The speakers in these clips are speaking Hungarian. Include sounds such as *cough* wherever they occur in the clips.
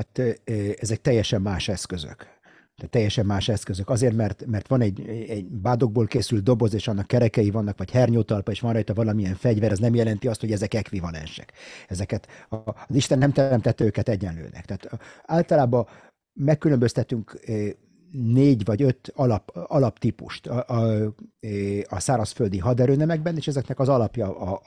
Hát ezek teljesen más eszközök. Tehát teljesen más eszközök. Azért, mert, mert van egy, egy bádokból készült doboz, és annak kerekei vannak, vagy hernyótalpa, és van rajta valamilyen fegyver, ez nem jelenti azt, hogy ezek ekvivalensek. Ezeket, az Isten nem teremtette őket egyenlőnek. Tehát általában megkülönböztetünk négy vagy öt alap, alaptípust a, a, a szárazföldi haderőnemekben, és ezeknek az alapja a,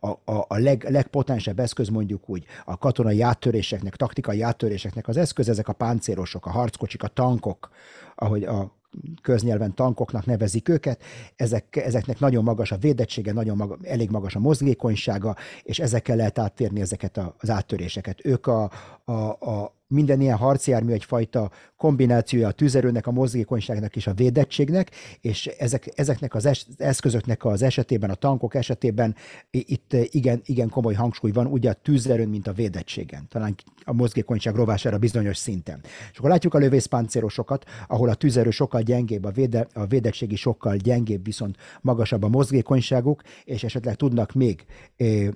a, a, a leg, legpotensebb eszköz mondjuk úgy a katonai áttöréseknek, taktikai áttöréseknek az eszköz, ezek a páncélosok, a harckocsik, a tankok, ahogy a köznyelven tankoknak nevezik őket, ezek, ezeknek nagyon magas a védettsége, nagyon maga, elég magas a mozgékonysága, és ezekkel lehet áttérni ezeket az áttöréseket. Ők a, a, a, minden ilyen harcjármű egyfajta kombinációja a tüzerőnek, a mozgékonyságnak és a védettségnek, és ezek, ezeknek az es, eszközöknek az esetében, a tankok esetében itt igen, igen komoly hangsúly van, ugye a tűzerőn, mint a védettségen, talán a mozgékonyság rovására bizonyos szinten. És akkor látjuk a lövészpáncélosokat, ahol a tűzerő sokkal gyengébb, a, véde, a védettségi sokkal gyengébb, viszont magasabb a mozgékonyságuk, és esetleg tudnak még e, e,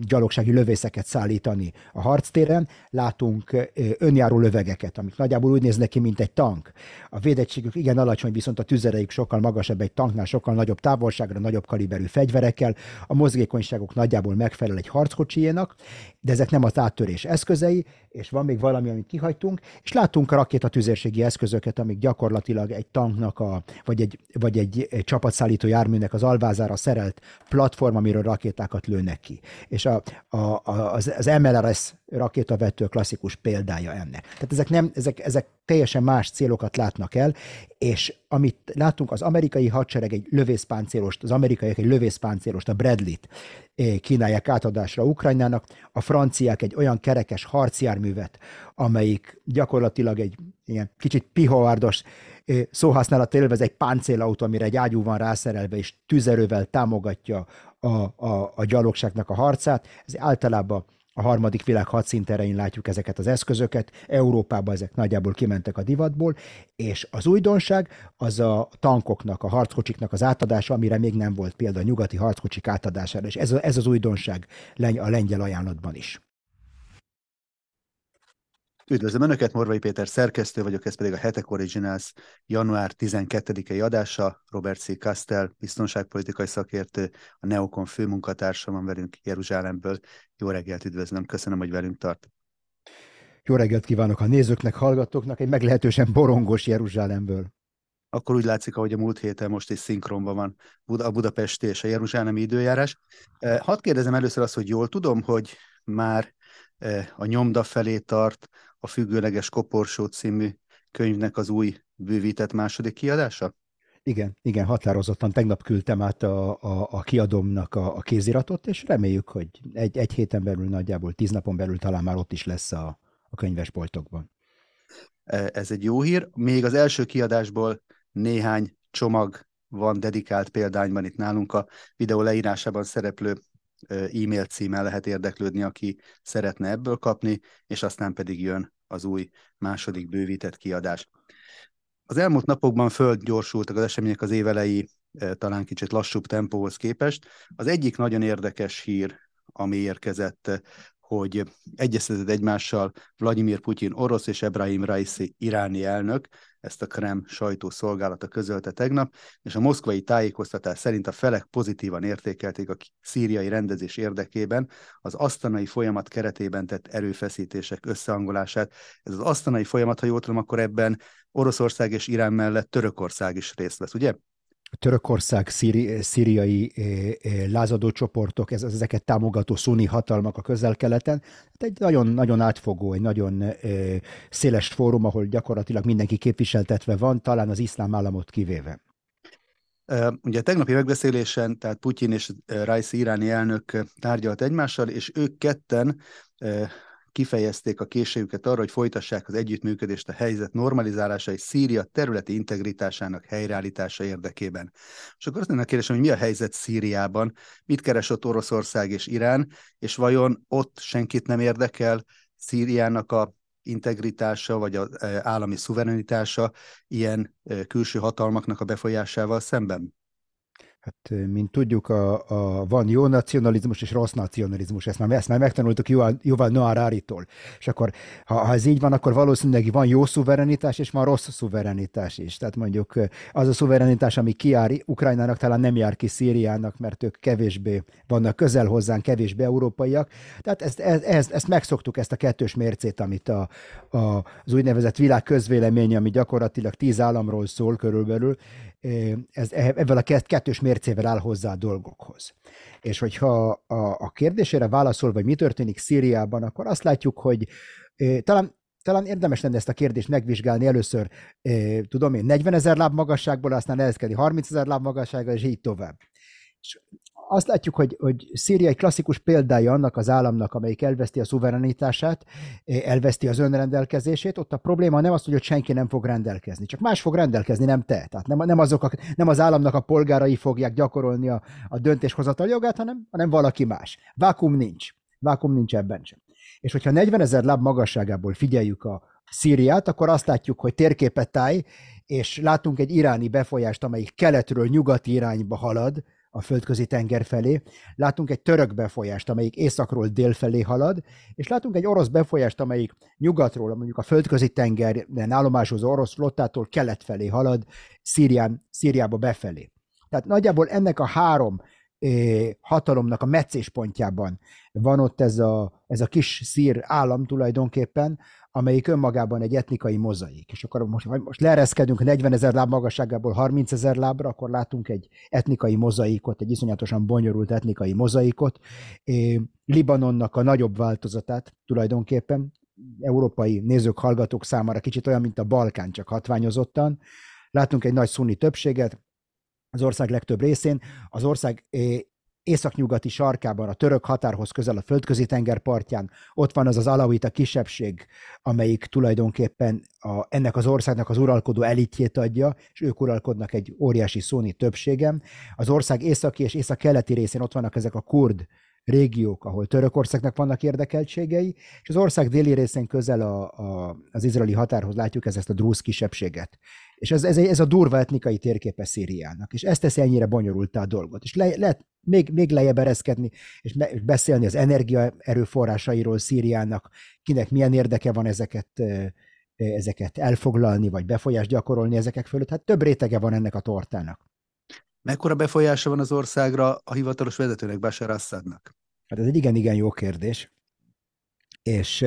gyalogsági lövészeket szállítani a harctéren. Látunk önjáró lövegeket, amik nagyjából úgy néznek ki, mint egy tank. A védettségük igen alacsony, viszont a tüzereik sokkal magasabb egy tanknál, sokkal nagyobb távolságra, nagyobb kaliberű fegyverekkel. A mozgékonyságuk nagyjából megfelel egy harckocsiénak, de ezek nem az áttörés eszközei, és van még valami, amit kihagytunk, és látunk a rakétatüzérségi eszközöket, amik gyakorlatilag egy tanknak, a, vagy, egy, vagy egy, egy csapatszállító járműnek az alvázára szerelt platform, amiről rakétákat lőnek ki. És a, a, az, az MLRS rakétavető klasszikus példája ennek. Tehát ezek, nem, ezek, ezek teljesen más célokat látnak el, és amit látunk, az amerikai hadsereg egy lövészpáncélost, az amerikaiak egy lövészpáncélost, a Bradley-t eh, kínálják átadásra Ukrajnának, a franciák egy olyan kerekes harcjárművet, amelyik gyakorlatilag egy ilyen kicsit pihoárdos eh, szóhasználat élvez egy páncélautó, amire egy ágyú van rászerelve, és tüzerővel támogatja a, a, a gyalogságnak a harcát. Ez általában a harmadik világ hadszinterein látjuk ezeket az eszközöket, Európában ezek nagyjából kimentek a divatból, és az újdonság az a tankoknak, a harckocsiknak az átadása, amire még nem volt példa a nyugati harckocsik átadására, és ez, ez az újdonság a lengyel ajánlatban is. Üdvözlöm Önöket, Morvai Péter szerkesztő vagyok, ez pedig a Hetek Originals január 12-i adása. Robert C. Kastel, biztonságpolitikai szakértő, a Neokon főmunkatársa van velünk Jeruzsálemből. Jó reggelt, üdvözlöm, köszönöm, hogy velünk tart. Jó reggelt kívánok a nézőknek, hallgatóknak, egy meglehetősen borongos Jeruzsálemből. Akkor úgy látszik, ahogy a múlt héten most is szinkronban van a budapesti és a jeruzsálemi időjárás. Eh, hadd kérdezem először azt, hogy jól tudom, hogy már eh, a nyomda felé tart a Függőleges Koporsó című könyvnek az új bővített második kiadása? Igen, igen, határozottan tegnap küldtem át a, a, a kiadomnak a, a kéziratot, és reméljük, hogy egy, egy héten belül, nagyjából tíz napon belül talán már ott is lesz a, a könyvesboltokban. E, ez egy jó hír. Még az első kiadásból néhány csomag van dedikált példányban itt nálunk a videó leírásában szereplő e-mail címmel lehet érdeklődni, aki szeretne ebből kapni, és aztán pedig jön az új második bővített kiadás. Az elmúlt napokban földgyorsultak az események az évelei talán kicsit lassúbb tempóhoz képest. Az egyik nagyon érdekes hír, ami érkezett hogy egyeztetett egymással Vladimir Putyin orosz és Ebrahim Raisi iráni elnök, ezt a Krem sajtószolgálata közölte tegnap, és a moszkvai tájékoztatás szerint a felek pozitívan értékelték a szíriai rendezés érdekében az asztanai folyamat keretében tett erőfeszítések összehangolását. Ez az asztanai folyamat, ha jól tudom, akkor ebben Oroszország és Irán mellett Törökország is részt vesz, ugye? Törökország, szíri, szíriai lázadó csoportok, ez, ezeket támogató szuni hatalmak a közel-keleten. Hát egy nagyon, nagyon átfogó, egy nagyon széles fórum, ahol gyakorlatilag mindenki képviseltetve van, talán az iszlám államot kivéve. Ugye a tegnapi megbeszélésen, tehát Putyin és Raisi iráni elnök tárgyalt egymással, és ők ketten kifejezték a készségüket arra, hogy folytassák az együttműködést a helyzet normalizálása és Szíria területi integritásának helyreállítása érdekében. És akkor azt a kérdésem, hogy mi a helyzet Szíriában, mit keres ott Oroszország és Irán, és vajon ott senkit nem érdekel Szíriának a integritása, vagy az e, állami szuverenitása ilyen e, külső hatalmaknak a befolyásával szemben? Hát, mint tudjuk, a, a, van jó nacionalizmus és rossz nacionalizmus, ezt már, ezt már megtanultuk Jóval Noah Raritól. És akkor, ha, ha ez így van, akkor valószínűleg van jó szuverenitás, és van rossz szuverenitás is. Tehát mondjuk az a szuverenitás, ami kiár Ukrajnának, talán nem jár ki Szíriának, mert ők kevésbé vannak közel hozzánk, kevésbé európaiak. Tehát ezt, ezt, ezt megszoktuk, ezt a kettős mércét, amit a, a, az úgynevezett világ közvélemény, ami gyakorlatilag tíz államról szól körülbelül, ez, ebből a kettős mércével áll hozzá a dolgokhoz. És hogyha a, a kérdésére válaszol, vagy mi történik Szíriában, akkor azt látjuk, hogy talán talán érdemes lenne ezt a kérdést megvizsgálni először, tudom én, 40 ezer láb magasságból, aztán elkezdeni 30 ezer láb magassággal, és így tovább. És azt látjuk, hogy, hogy Szíria egy klasszikus példája annak az államnak, amelyik elveszti a szuverenitását, elveszti az önrendelkezését. Ott a probléma nem az, hogy ott senki nem fog rendelkezni, csak más fog rendelkezni, nem te. Tehát nem, nem, azok a, nem az államnak a polgárai fogják gyakorolni a, a döntéshozatal jogát, hanem, hanem valaki más. Vákum nincs. Vákum nincs ebben sem. És hogyha 40 ezer láb magasságából figyeljük a Szíriát, akkor azt látjuk, hogy térképet táj, és látunk egy iráni befolyást, amelyik keletről nyugati irányba halad, a földközi tenger felé, látunk egy török befolyást, amelyik északról dél felé halad, és látunk egy orosz befolyást, amelyik nyugatról, mondjuk a földközi tengeren állomásozó orosz flottától kelet felé halad, Szírián, Szíriába befelé. Tehát nagyjából ennek a három hatalomnak a meccéspontjában van ott ez a, ez a kis szír állam tulajdonképpen, amelyik önmagában egy etnikai mozaik. És akkor most, most leereszkedünk 40 ezer láb magasságából 30 ezer lábra, akkor látunk egy etnikai mozaikot, egy iszonyatosan bonyolult etnikai mozaikot. Libanonnak a nagyobb változatát tulajdonképpen, európai nézők, hallgatók számára kicsit olyan, mint a Balkán, csak hatványozottan. Látunk egy nagy szunni többséget, az ország legtöbb részén. Az ország északnyugati sarkában, a török határhoz közel a földközi tenger partján, ott van az az alauita kisebbség, amelyik tulajdonképpen a, ennek az országnak az uralkodó elitjét adja, és ők uralkodnak egy óriási szóni többségem. Az ország északi és észak-keleti részén ott vannak ezek a kurd régiók, ahol Törökországnak vannak érdekeltségei, és az ország déli részén közel a, a, az izraeli határhoz látjuk ezt a drúz kisebbséget. És ez, ez, ez a durva etnikai térképe Szíriának, és ezt teszi ennyire bonyolultá a dolgot. És le, lehet még, még lejjebb ereszkedni, és me, beszélni az energia erőforrásairól Szíriának, kinek milyen érdeke van ezeket, ezeket elfoglalni, vagy befolyást gyakorolni ezekek fölött. Hát több rétege van ennek a tortának. Mekkora befolyása van az országra a hivatalos vezetőnek, Bashar Assadnak? Hát ez egy igen-igen jó kérdés. És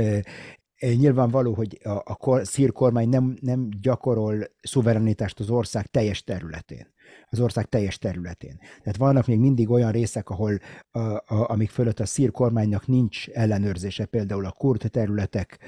nyilvánvaló, hogy a, a szír kormány nem, nem gyakorol szuverenitást az ország teljes területén az ország teljes területén. Tehát vannak még mindig olyan részek, ahol a, a, amik fölött a szír kormánynak nincs ellenőrzése, például a kurd területek,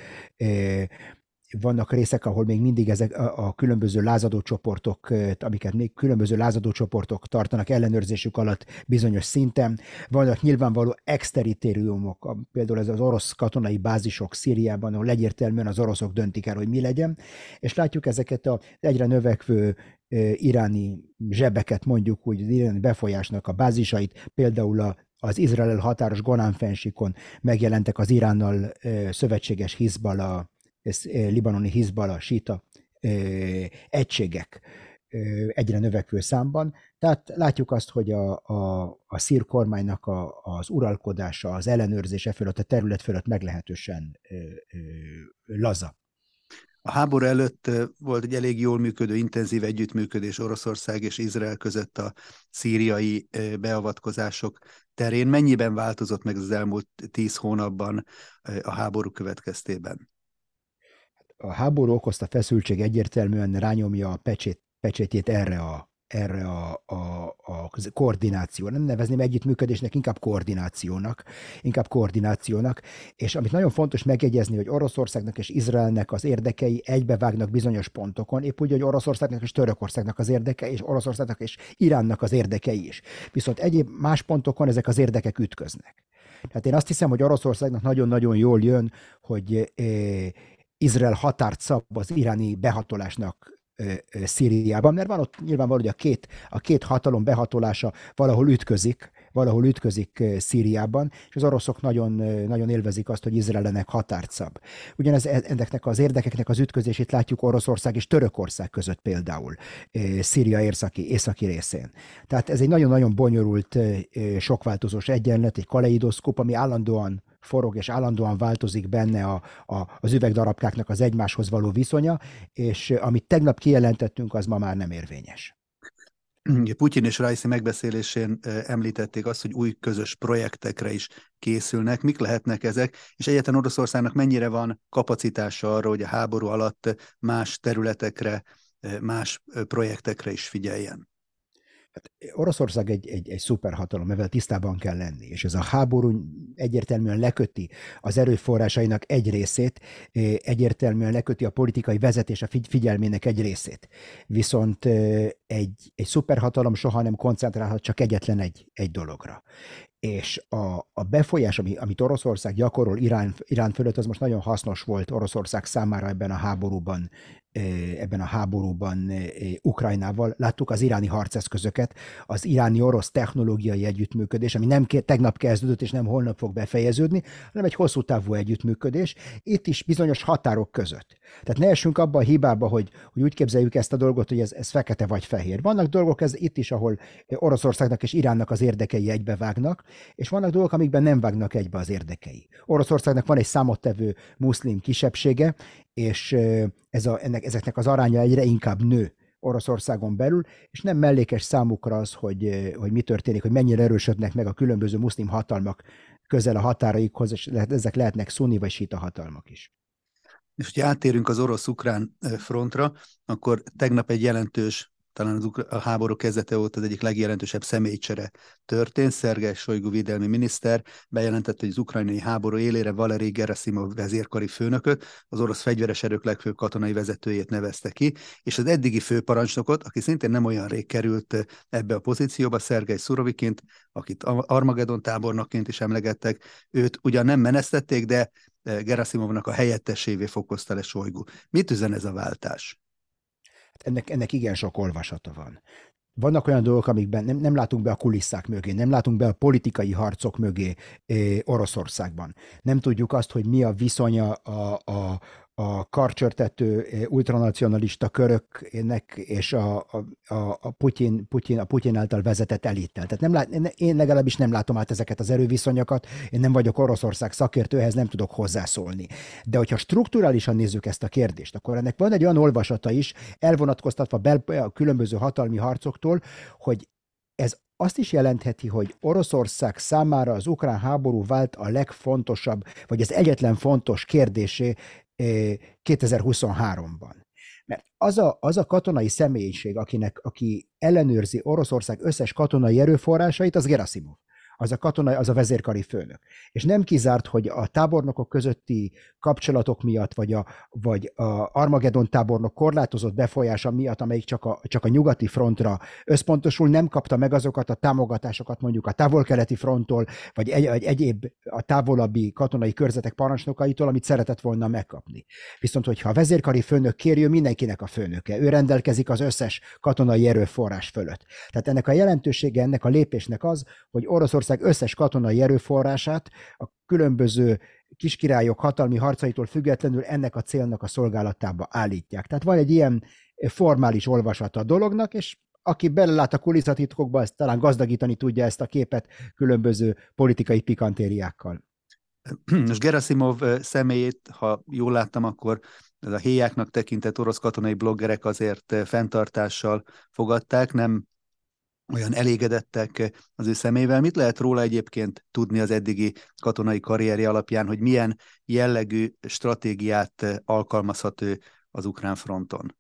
vannak részek, ahol még mindig ezek a, a különböző lázadó csoportok, amiket még különböző lázadó csoportok tartanak ellenőrzésük alatt bizonyos szinten. Vannak nyilvánvaló exteritoriumok, például ez az orosz katonai bázisok Szíriában, ahol egyértelműen az oroszok döntik el, hogy mi legyen, és látjuk ezeket a egyre növekvő iráni zsebeket, mondjuk úgy, az iráni befolyásnak a bázisait, például a az Izrael határos Golán fensikon megjelentek az Iránnal szövetséges Hizbala libanoni Hizbala, síta egységek egyre növekvő számban. Tehát látjuk azt, hogy a, a, a szír kormánynak a, az uralkodása, az ellenőrzése fölött, a terület fölött meglehetősen ö, ö, laza. A háború előtt volt egy elég jól működő, intenzív együttműködés Oroszország és Izrael között a szíriai beavatkozások terén. Mennyiben változott meg az elmúlt tíz hónapban a háború következtében? A háború okozta feszültség egyértelműen rányomja a pecsét, pecsétjét erre a erre a, a, a koordináció. Nem nevezném együttműködésnek, inkább koordinációnak. Inkább koordinációnak. És amit nagyon fontos megjegyezni, hogy Oroszországnak és Izraelnek az érdekei egybevágnak bizonyos pontokon, épp úgy, hogy Oroszországnak és Törökországnak az érdeke, és Oroszországnak és Iránnak az érdekei is. Viszont egyéb más pontokon ezek az érdekek ütköznek. Tehát én azt hiszem, hogy Oroszországnak nagyon-nagyon jól jön, hogy eh, Izrael határt szab az iráni behatolásnak Szíriában, mert van ott nyilvánvaló, hogy a két, a két hatalom behatolása valahol ütközik, valahol ütközik Szíriában, és az oroszok nagyon, nagyon élvezik azt, hogy Izraelnek határcab. Ugyanez e, ennek az érdekeknek az ütközését látjuk Oroszország és Törökország között például, Szíria északi, északi részén. Tehát ez egy nagyon-nagyon bonyolult, sokváltozós egyenlet, egy kaleidoszkóp, ami állandóan forog, és állandóan változik benne a, a, az üvegdarabkáknak az egymáshoz való viszonya, és amit tegnap kijelentettünk, az ma már nem érvényes. Putyin és Rajszi megbeszélésén említették azt, hogy új közös projektekre is készülnek. Mik lehetnek ezek, és egyetlen Oroszországnak mennyire van kapacitása arra, hogy a háború alatt más területekre, más projektekre is figyeljen? Hát Oroszország egy, egy, egy szuperhatalom, mivel tisztában kell lenni, és ez a háború egyértelműen leköti az erőforrásainak egy részét, egyértelműen leköti a politikai vezetés a figyelmének egy részét. Viszont egy, egy szuperhatalom soha nem koncentrálhat csak egyetlen egy, egy dologra és a, a befolyás, ami, amit Oroszország gyakorol Irán, Irán fölött, az most nagyon hasznos volt Oroszország számára ebben a háborúban, ebben a háborúban Ukrajnával. Láttuk az iráni harceszközöket, az iráni-orosz technológiai együttműködés, ami nem tegnap kezdődött, és nem holnap fog befejeződni, hanem egy hosszú távú együttműködés, itt is bizonyos határok között. Tehát ne essünk abba a hibába, hogy, hogy úgy képzeljük ezt a dolgot, hogy ez, ez fekete vagy fehér. Vannak dolgok ez itt is, ahol Oroszországnak és Iránnak az érdekei egybevágnak, és vannak dolgok, amikben nem vágnak egybe az érdekei. Oroszországnak van egy számottevő muszlim kisebbsége, és ez a, ennek, ezeknek az aránya egyre inkább nő Oroszországon belül, és nem mellékes számukra az, hogy, hogy mi történik, hogy mennyire erősödnek meg a különböző muszlim hatalmak közel a határaikhoz, és lehet, ezek lehetnek szuni vagy sita hatalmak is. És hogyha átérünk az orosz-ukrán frontra, akkor tegnap egy jelentős talán az a háború kezdete óta az egyik legjelentősebb személycsere történt. Szergej Sojgu védelmi miniszter bejelentette, hogy az ukrajnai háború élére Valeri Gerasimov vezérkari főnököt, az orosz fegyveres erők legfőbb katonai vezetőjét nevezte ki, és az eddigi főparancsnokot, aki szintén nem olyan rég került ebbe a pozícióba, Szergej Szuroviként, akit Armageddon tábornokként is emlegettek, őt ugyan nem menesztették, de Gerasimovnak a helyettesévé fokozta le Sojgu. Mit üzen ez a váltás? Hát ennek, ennek igen sok olvasata van. Vannak olyan dolgok, amikben nem, nem látunk be a kulisszák mögé, nem látunk be a politikai harcok mögé eh, Oroszországban. Nem tudjuk azt, hogy mi a viszonya a, a, a karcsörtető eh, ultranacionalista köröknek és a, a, a, Putyin, Putyin, a Putyin által vezetett elittel. Tehát nem lát, én legalábbis nem látom át ezeket az erőviszonyokat, én nem vagyok Oroszország szakértőhez, nem tudok hozzászólni. De hogyha strukturálisan nézzük ezt a kérdést, akkor ennek van egy olyan olvasata is, elvonatkoztatva bel, a különböző hatalmi harcoktól, hogy ez azt is jelentheti, hogy Oroszország számára az ukrán háború vált a legfontosabb, vagy az egyetlen fontos kérdésé 2023-ban. Mert az a, az a katonai személyiség, akinek, aki ellenőrzi Oroszország összes katonai erőforrásait, az Gerasimov az a katonai, az a vezérkari főnök. És nem kizárt, hogy a tábornokok közötti kapcsolatok miatt, vagy a, vagy a Armageddon tábornok korlátozott befolyása miatt, amelyik csak a, csak a nyugati frontra összpontosul, nem kapta meg azokat a támogatásokat mondjuk a távol-keleti fronttól, vagy egy, egy, egyéb a távolabbi katonai körzetek parancsnokaitól, amit szeretett volna megkapni. Viszont, hogyha a vezérkari főnök kéri, ő mindenkinek a főnöke. Ő rendelkezik az összes katonai erőforrás fölött. Tehát ennek a jelentősége, ennek a lépésnek az, hogy Oroszország Oroszország összes katonai erőforrását a különböző kiskirályok hatalmi harcaitól függetlenül ennek a célnak a szolgálatába állítják. Tehát van egy ilyen formális olvasata a dolognak, és aki belelát a kulisszatitkokba, ezt talán gazdagítani tudja ezt a képet különböző politikai pikantériákkal. Most Gerasimov személyét, ha jól láttam, akkor ez a héjáknak tekintett orosz katonai bloggerek azért fenntartással fogadták, nem olyan elégedettek az ő szemével. Mit lehet róla egyébként tudni az eddigi katonai karrierje alapján, hogy milyen jellegű stratégiát alkalmazhat ő az ukrán fronton?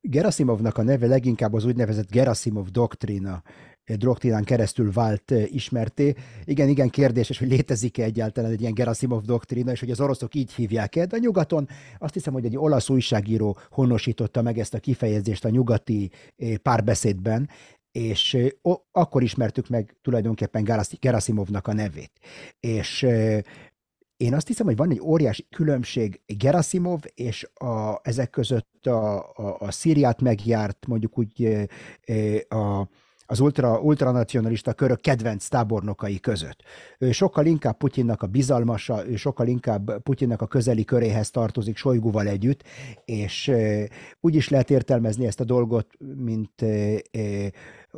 Gerasimovnak a neve leginkább az úgynevezett Gerasimov doktrína doktrinán keresztül vált ismerté. Igen, igen, kérdéses, hogy létezik-e egyáltalán egy ilyen Gerasimov doktrína, és hogy az oroszok így hívják-e, de a nyugaton azt hiszem, hogy egy olasz újságíró honosította meg ezt a kifejezést a nyugati párbeszédben, és akkor ismertük meg tulajdonképpen Gerasimovnak a nevét. És én azt hiszem, hogy van egy óriási különbség Gerasimov és a, ezek között a, a, a Szíriát megjárt, mondjuk úgy a, az ultra, ultranacionalista körök kedvenc tábornokai között. Ő sokkal inkább Putyinnak a bizalmasa, ő sokkal inkább Putyinnak a közeli köréhez tartozik Sojguval együtt, és úgy is lehet értelmezni ezt a dolgot, mint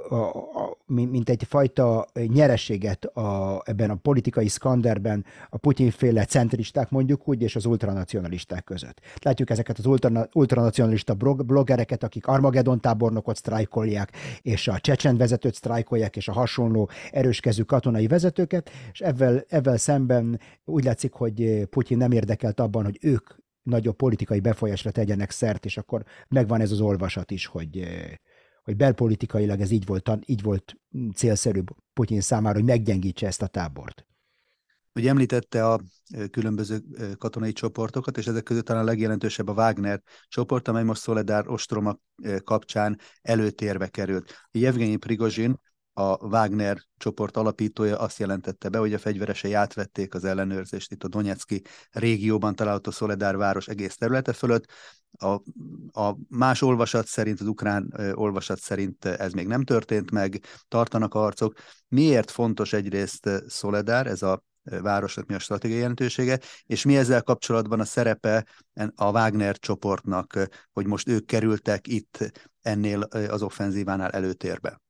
a, a, mint egyfajta nyereséget a, ebben a politikai szkanderben a Putyinféle centristák mondjuk úgy, és az ultranacionalisták között. Látjuk ezeket az ultra, ultranacionalista bloggereket, akik Armageddon tábornokot sztrájkolják, és a csecsen vezetőt sztrájkolják, és a hasonló erőskező katonai vezetőket, és ezzel, ezzel szemben úgy látszik, hogy Putyin nem érdekelt abban, hogy ők nagyobb politikai befolyásra tegyenek szert, és akkor megvan ez az olvasat is, hogy hogy belpolitikailag ez így volt, így volt célszerűbb Putyin számára, hogy meggyengítse ezt a tábort. Ugye említette a különböző katonai csoportokat, és ezek között talán a legjelentősebb a Wagner csoport, amely most Szoledár Ostroma kapcsán előtérbe került. Jevgenyi Prigozsin, a Wagner csoport alapítója azt jelentette be, hogy a fegyveresei átvették az ellenőrzést itt a Donetszki régióban található Szoledár város egész területe fölött. A, a más olvasat szerint, az ukrán olvasat szerint ez még nem történt meg, tartanak a harcok. Miért fontos egyrészt Szoledár, ez a városnak mi a stratégiai jelentősége, és mi ezzel kapcsolatban a szerepe a Wagner csoportnak, hogy most ők kerültek itt ennél az offenzívánál előtérbe?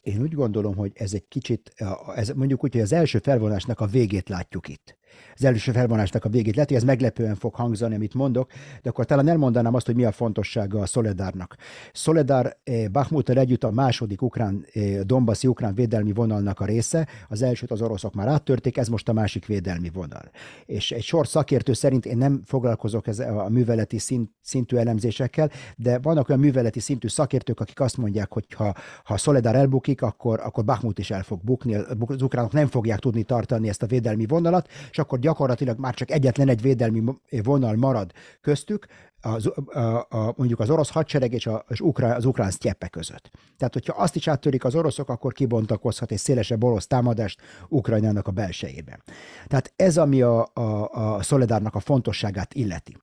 Én úgy gondolom, hogy ez egy kicsit, ez mondjuk úgy, hogy az első felvonásnak a végét látjuk itt az első felvonásnak a végét. Lehet, hogy ez meglepően fog hangzani, amit mondok, de akkor talán elmondanám azt, hogy mi a fontossága a Szoledárnak. Szoledár eh, Bakhmuttal együtt a második ukrán, eh, Dombaszi ukrán védelmi vonalnak a része, az elsőt az oroszok már áttörték, ez most a másik védelmi vonal. És egy sor szakértő szerint én nem foglalkozok ez a műveleti szint, szintű elemzésekkel, de vannak olyan műveleti szintű szakértők, akik azt mondják, hogy ha, ha Szoledár elbukik, akkor, akkor Bakhmut is el fog bukni, az ukránok nem fogják tudni tartani ezt a védelmi vonalat, és akkor gyakorlatilag már csak egyetlen egy védelmi vonal marad köztük, az, a, a, mondjuk az orosz hadsereg és a, az, ukrán, az ukrán sztyeppe között. Tehát, hogyha azt is áttörik az oroszok, akkor kibontakozhat egy szélesebb orosz támadást Ukrajnának a belsejében. Tehát ez, ami a, a, a Szoledárnak a fontosságát illeti.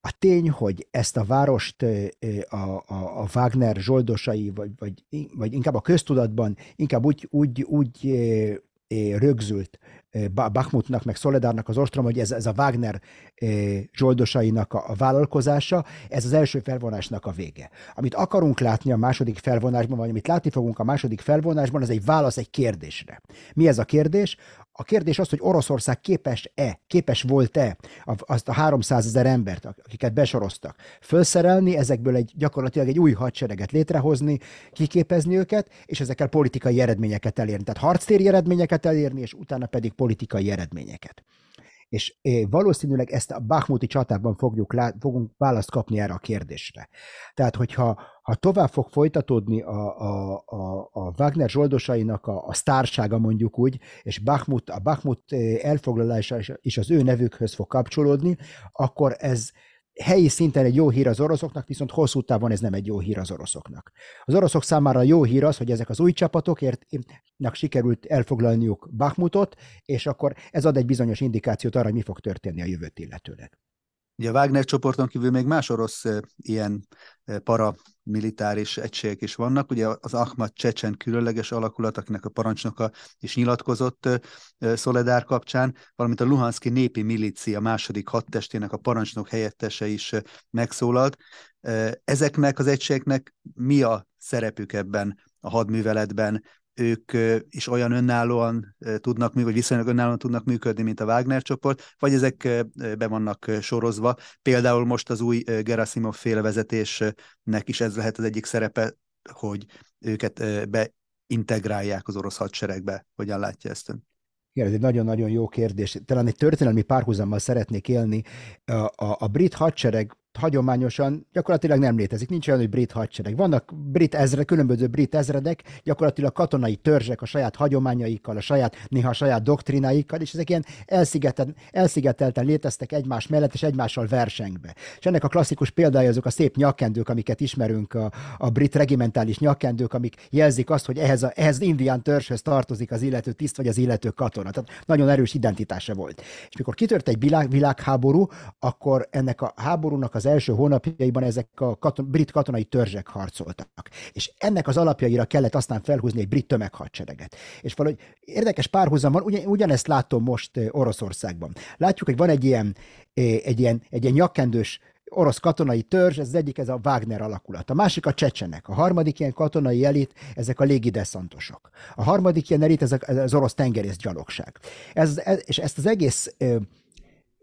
A tény, hogy ezt a várost a, a, a Wagner zsoldosai, vagy, vagy, vagy inkább a köztudatban inkább úgy, úgy, úgy rögzült Bakhmutnak, meg Szoledárnak az ostrom, hogy ez, ez a Wagner zsoldosainak a, a vállalkozása, ez az első felvonásnak a vége. Amit akarunk látni a második felvonásban, vagy amit látni fogunk a második felvonásban, az egy válasz egy kérdésre. Mi ez a kérdés? A kérdés az, hogy Oroszország képes-e, képes volt-e azt a 300 ezer embert, akiket besoroztak, felszerelni, ezekből egy gyakorlatilag egy új hadsereget létrehozni, kiképezni őket, és ezekkel politikai eredményeket elérni. Tehát harctéri eredményeket elérni, és utána pedig politikai eredményeket. És valószínűleg ezt a Bakhmuti csatában fogjuk lát, fogunk választ kapni erre a kérdésre. Tehát, hogyha ha tovább fog folytatódni a, a, a, a Wagner zsoldosainak a, a sztársága mondjuk úgy, és Bakhmut, a Bakhmut elfoglalása is az ő nevükhöz fog kapcsolódni, akkor ez helyi szinten egy jó hír az oroszoknak, viszont hosszú távon ez nem egy jó hír az oroszoknak. Az oroszok számára jó hír az, hogy ezek az új csapatokért sikerült elfoglalniuk Bakhmutot, és akkor ez ad egy bizonyos indikációt arra, hogy mi fog történni a jövőt illetőleg. Ugye a Wagner csoporton kívül még más orosz ilyen paramilitáris egységek is vannak. Ugye az Ahmad Csecsen különleges alakulat, akinek a parancsnoka is nyilatkozott Szoledár kapcsán, valamint a Luhanszki népi milícia második hadtestének a parancsnok helyettese is megszólalt. Ezeknek az egységeknek mi a szerepük ebben a hadműveletben? Ők is olyan önállóan tudnak működni, vagy viszonylag önállóan tudnak működni, mint a Wagner csoport, vagy ezek be vannak sorozva. Például most az új Gerasimov félvezetésnek is ez lehet az egyik szerepe, hogy őket beintegrálják az orosz hadseregbe. Hogyan látja ezt ön? Igen, ez egy nagyon-nagyon jó kérdés. Talán egy történelmi párhuzammal szeretnék élni. A, a, a brit hadsereg hagyományosan gyakorlatilag nem létezik. Nincs olyan, hogy brit hadsereg. Vannak brit ezre, különböző brit ezredek, gyakorlatilag katonai törzsek a saját hagyományaikkal, a saját, néha a saját doktrináikkal, és ezek ilyen elszigetelten, elszigetelten léteztek egymás mellett, és egymással versengbe. És ennek a klasszikus példája azok a szép nyakkendők, amiket ismerünk, a, a brit regimentális nyakkendők, amik jelzik azt, hogy ehhez, a, ehhez indián törzshöz tartozik az illető tiszt, vagy az illető katona. Tehát nagyon erős identitása volt. És mikor kitört egy világ, világháború, akkor ennek a háborúnak az első hónapjaiban ezek a katon, brit katonai törzsek harcoltak. És ennek az alapjaira kellett aztán felhúzni egy brit tömeghadsereget. És valahogy érdekes párhuzam van, ugyan, ugyanezt látom most Oroszországban. Látjuk, hogy van egy ilyen, egy ilyen, egy ilyen nyakkendős orosz katonai törzs, ez az egyik, ez a Wagner alakulat. A másik a csecsenek. A harmadik ilyen katonai elit, ezek a légideszantosok. A harmadik ilyen elit, ez az orosz tengerészgyalogság. Ez, ez, és ezt az egész ö,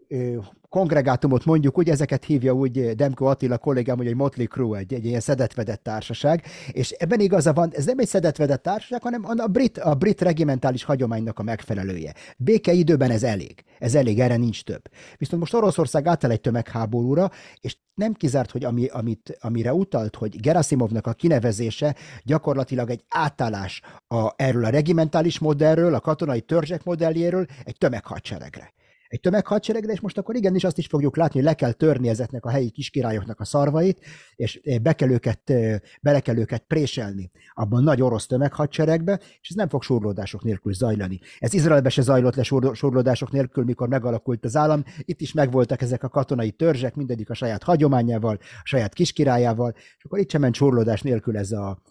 ö, kongregátumot mondjuk, úgy ezeket hívja úgy Demko Attila kollégám, hogy egy Motley Crew, egy, egy ilyen szedetvedett társaság, és ebben igaza van, ez nem egy szedetvedett társaság, hanem a brit, a brit regimentális hagyománynak a megfelelője. Békeidőben ez elég. Ez elég, erre nincs több. Viszont most Oroszország átáll egy tömegháborúra, és nem kizárt, hogy ami, amit, amire utalt, hogy Gerasimovnak a kinevezése gyakorlatilag egy átállás a, erről a regimentális modellről, a katonai törzsek modelljéről egy tömeghadseregre egy tömeghadseregre, és most akkor igenis azt is fogjuk látni, hogy le kell törni ezeknek a helyi kiskirályoknak a szarvait, és eh, be kell őket, eh, bele kell őket préselni abban nagy orosz tömeghadseregbe, és ez nem fog surlódások nélkül zajlani. Ez Izraelbe se zajlott le surlódások nélkül, mikor megalakult az állam. Itt is megvoltak ezek a katonai törzsek, mindegyik a saját hagyományával, a saját kiskirályával, és akkor itt sem ment surlódás nélkül ez a,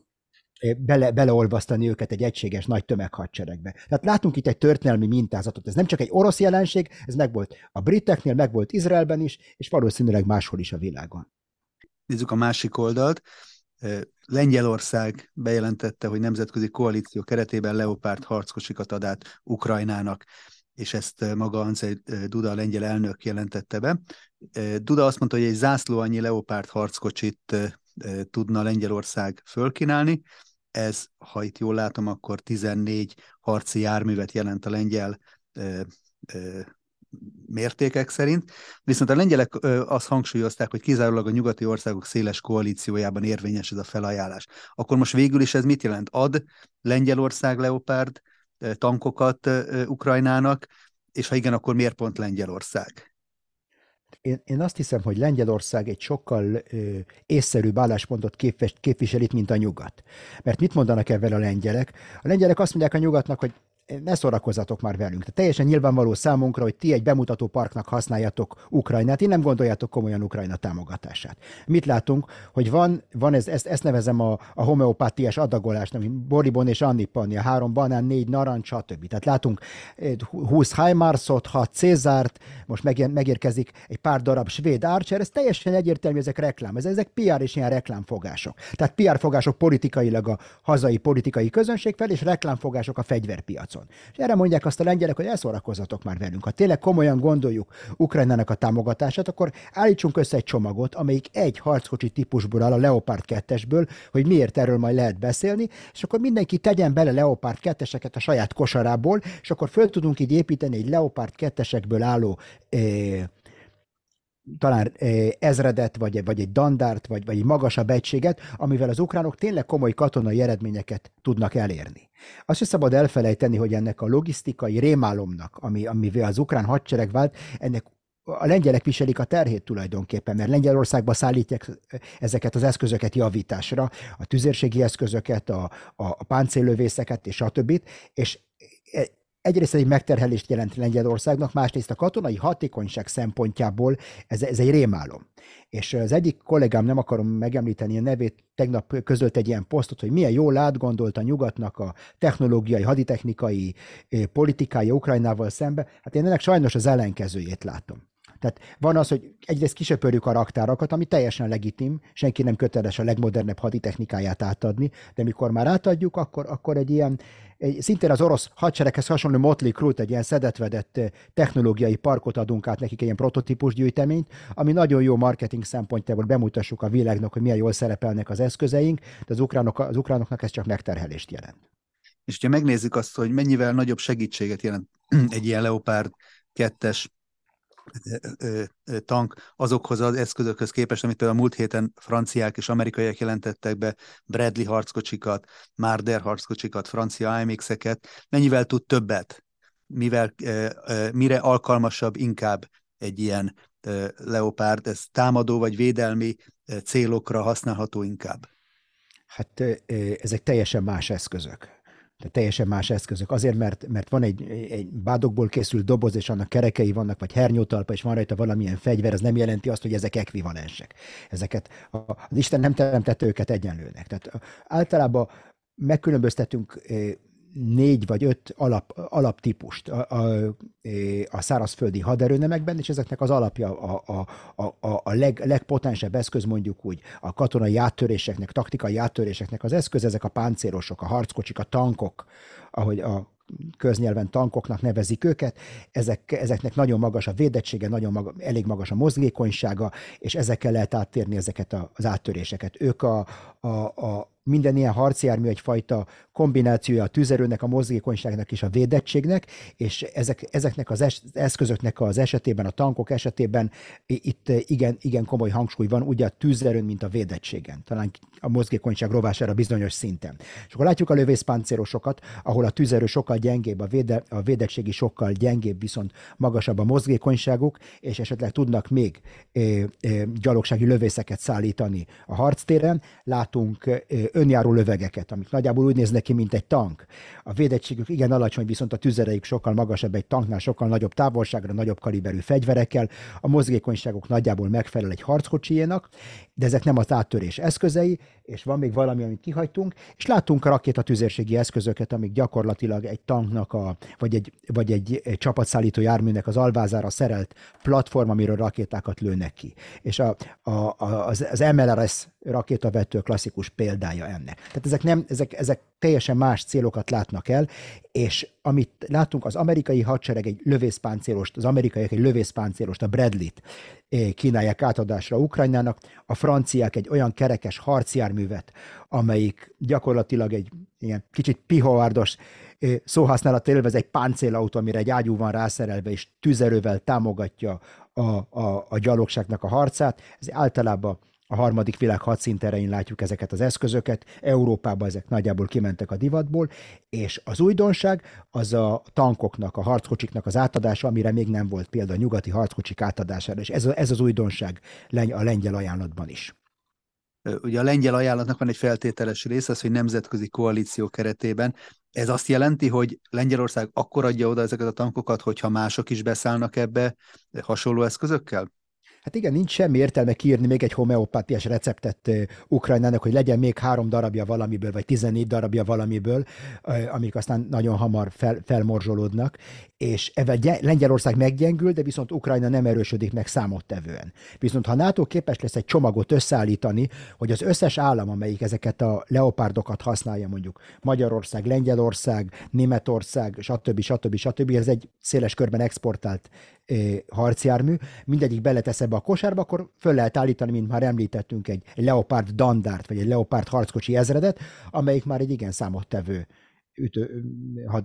bele, beleolvasztani őket egy egységes nagy tömeghadseregbe. Tehát látunk itt egy történelmi mintázatot. Ez nem csak egy orosz jelenség, ez megvolt a briteknél, megvolt Izraelben is, és valószínűleg máshol is a világon. Nézzük a másik oldalt. Lengyelország bejelentette, hogy nemzetközi koalíció keretében Leopárd harckocsikat ad át Ukrajnának, és ezt maga Anzej Duda, a lengyel elnök jelentette be. Duda azt mondta, hogy egy zászló annyi Leopárd harckocsit tudna Lengyelország fölkínálni, ez, ha itt jól látom, akkor 14 harci járművet jelent a lengyel ö, ö, mértékek szerint. Viszont a lengyelek ö, azt hangsúlyozták, hogy kizárólag a nyugati országok széles koalíciójában érvényes ez a felajánlás. Akkor most végül is ez mit jelent? Ad Lengyelország Leopard tankokat Ukrajnának, és ha igen, akkor miért pont Lengyelország? Én, én azt hiszem, hogy Lengyelország egy sokkal ö, észszerűbb álláspontot képvisel itt, mint a nyugat. Mert mit mondanak ebben a lengyelek? A lengyelek azt mondják a nyugatnak, hogy ne szórakozzatok már velünk. Tehát teljesen nyilvánvaló számunkra, hogy ti egy bemutató parknak használjátok Ukrajnát, ti nem gondoljátok komolyan Ukrajna támogatását. Mit látunk, hogy van, van ez, ezt, ezt nevezem a, a homeopátiás adagolást, ami Boribon és Annipani, a három banán, négy narancs, stb. Tehát látunk 20 eh, Heimarszot, 6 Cézárt, most megérkezik egy pár darab svéd Archer, ez teljesen egyértelmű, ezek reklám, ez, ezek PR és ilyen reklámfogások. Tehát PR fogások politikailag a hazai politikai közönség fel, és reklámfogások a fegyverpiacon piacon. És erre mondják azt a lengyelek, hogy elszórakozzatok már velünk. Ha tényleg komolyan gondoljuk Ukrajnának a támogatását, akkor állítsunk össze egy csomagot, amelyik egy harckocsi típusból áll a Leopard 2-esből, hogy miért erről majd lehet beszélni, és akkor mindenki tegyen bele Leopard 2-eseket a saját kosarából, és akkor föl tudunk így építeni egy Leopard 2-esekből álló eh, talán ezredet, vagy, vagy egy dandárt, vagy, vagy egy magasabb egységet, amivel az ukránok tényleg komoly katonai eredményeket tudnak elérni. Azt sem szabad elfelejteni, hogy ennek a logisztikai rémálomnak, ami, amivel az ukrán hadsereg vált, ennek a lengyelek viselik a terhét tulajdonképpen, mert Lengyelországba szállítják ezeket az eszközöket javításra, a tüzérségi eszközöket, a, a, a páncéllövészeket és a többit, és egyrészt egy megterhelést jelent Lengyelországnak, másrészt a katonai hatékonyság szempontjából ez, ez egy rémálom. És az egyik kollégám, nem akarom megemlíteni a nevét, tegnap közölt egy ilyen posztot, hogy milyen jól átgondolt a nyugatnak a technológiai, haditechnikai politikája Ukrajnával szembe. Hát én ennek sajnos az ellenkezőjét látom. Tehát van az, hogy egyrészt kisöpörjük a raktárakat, ami teljesen legitim, senki nem köteles a legmodernebb haditechnikáját átadni, de mikor már átadjuk, akkor, akkor egy ilyen, egy, szintén az orosz hadsereghez hasonló Motley Crue, egy ilyen szedetvedett eh, technológiai parkot adunk át nekik, egy ilyen prototípus gyűjteményt, ami nagyon jó marketing szempontjából bemutassuk a világnak, hogy milyen jól szerepelnek az eszközeink, de az, ukránok, az ukránoknak ez csak megterhelést jelent. És ha megnézzük azt, hogy mennyivel nagyobb segítséget jelent *clears throat* egy ilyen Leopard 2-es tank azokhoz az eszközökhöz képest, amit a múlt héten franciák és amerikaiak jelentettek be, Bradley harckocsikat, Marder harckocsikat, francia AMX-eket, mennyivel tud többet, mivel, mire alkalmasabb inkább egy ilyen leopárd, ez támadó vagy védelmi célokra használható inkább? Hát ezek teljesen más eszközök. Tehát teljesen más eszközök. Azért, mert, mert van egy, egy bádokból készült doboz, és annak kerekei vannak, vagy hernyótalpa, és van rajta valamilyen fegyver, ez nem jelenti azt, hogy ezek ekvivalensek. Ezeket, az Isten nem teremtette őket egyenlőnek. Tehát általában megkülönböztetünk négy vagy öt alap, alaptípust a, a, a szárazföldi haderőnemekben, és ezeknek az alapja a, a, a, a leg, legpotensebb eszköz mondjuk úgy a katonai áttöréseknek, taktikai áttöréseknek az eszköz, ezek a páncélosok, a harckocsik, a tankok, ahogy a köznyelven tankoknak nevezik őket, ezek, ezeknek nagyon magas a védettsége, nagyon maga, elég magas a mozgékonysága, és ezekkel lehet áttérni ezeket az áttöréseket. Ők a, a, a, minden ilyen harcjármű egyfajta kombinációja a tüzerőnek, a mozgékonyságnak és a védettségnek, és ezek, ezeknek az es, eszközöknek az esetében, a tankok esetében itt igen, igen komoly hangsúly van, ugye a tűzerőn, mint a védettségen, talán a mozgékonyság rovására bizonyos szinten. És akkor látjuk a lövészpáncélosokat, ahol a tűzerő sokkal gyengébb, a, véde, a védettségi sokkal gyengébb, viszont magasabb a mozgékonyságuk, és esetleg tudnak még ö, ö, gyalogsági lövészeket szállítani a harctéren. Látunk ö, önjáró lövegeket, amik nagyjából úgy néznek ki, mint egy tank. A védettségük igen alacsony, viszont a tüzereik sokkal magasabb egy tanknál, sokkal nagyobb távolságra, nagyobb kaliberű fegyverekkel. A mozgékonyságuk nagyjából megfelel egy harckocsiénak, de ezek nem az áttörés eszközei, és van még valami, amit kihagytunk, és láttunk a rakétatüzérségi eszközöket, amik gyakorlatilag egy tanknak, a, vagy, egy, vagy egy, egy csapatszállító járműnek az alvázára szerelt platform, amiről rakétákat lőnek ki. És a, a, a, az, az MLRS rakétavető klasszikus példája ennek. Tehát ezek, nem, ezek, ezek teljesen más célokat látnak el, és amit látunk, az amerikai hadsereg egy lövészpáncélost, az amerikaiak egy lövészpáncélost, a Bradley-t eh, kínálják átadásra Ukrajnának, a franciák egy olyan kerekes harcjárművet, amelyik gyakorlatilag egy ilyen kicsit pihoárdos eh, szóhasználat élvez egy páncélautó, amire egy ágyú van rászerelve, és tüzerővel támogatja a, a, a gyalogságnak a harcát. Ez általában a harmadik világ hadszinterein látjuk ezeket az eszközöket, Európában ezek nagyjából kimentek a divatból, és az újdonság az a tankoknak, a harckocsiknak az átadása, amire még nem volt példa a nyugati harckocsik átadására, és ez, ez az újdonság a lengyel ajánlatban is. Ugye a lengyel ajánlatnak van egy feltételes része, az, hogy nemzetközi koalíció keretében. Ez azt jelenti, hogy Lengyelország akkor adja oda ezeket a tankokat, hogyha mások is beszállnak ebbe hasonló eszközökkel? Hát igen, nincs semmi értelme kiírni még egy homeopátiás receptet Ukrajnának, hogy legyen még három darabja valamiből, vagy 14 darabja valamiből, amik aztán nagyon hamar fel, felmorzsolódnak, és ezzel Lengyelország meggyengül, de viszont Ukrajna nem erősödik meg számottevően. Viszont ha NATO képes lesz egy csomagot összeállítani, hogy az összes állam, amelyik ezeket a leopárdokat használja, mondjuk Magyarország, Lengyelország, Németország, stb. stb. stb. Ez egy széles körben exportált harcjármű, mindegyik beletesz ebbe a kosárba, akkor föl lehet állítani, mint már említettünk, egy, egy Leopard dandárt, vagy egy Leopard harckocsi ezredet, amelyik már egy igen számottevő ütő,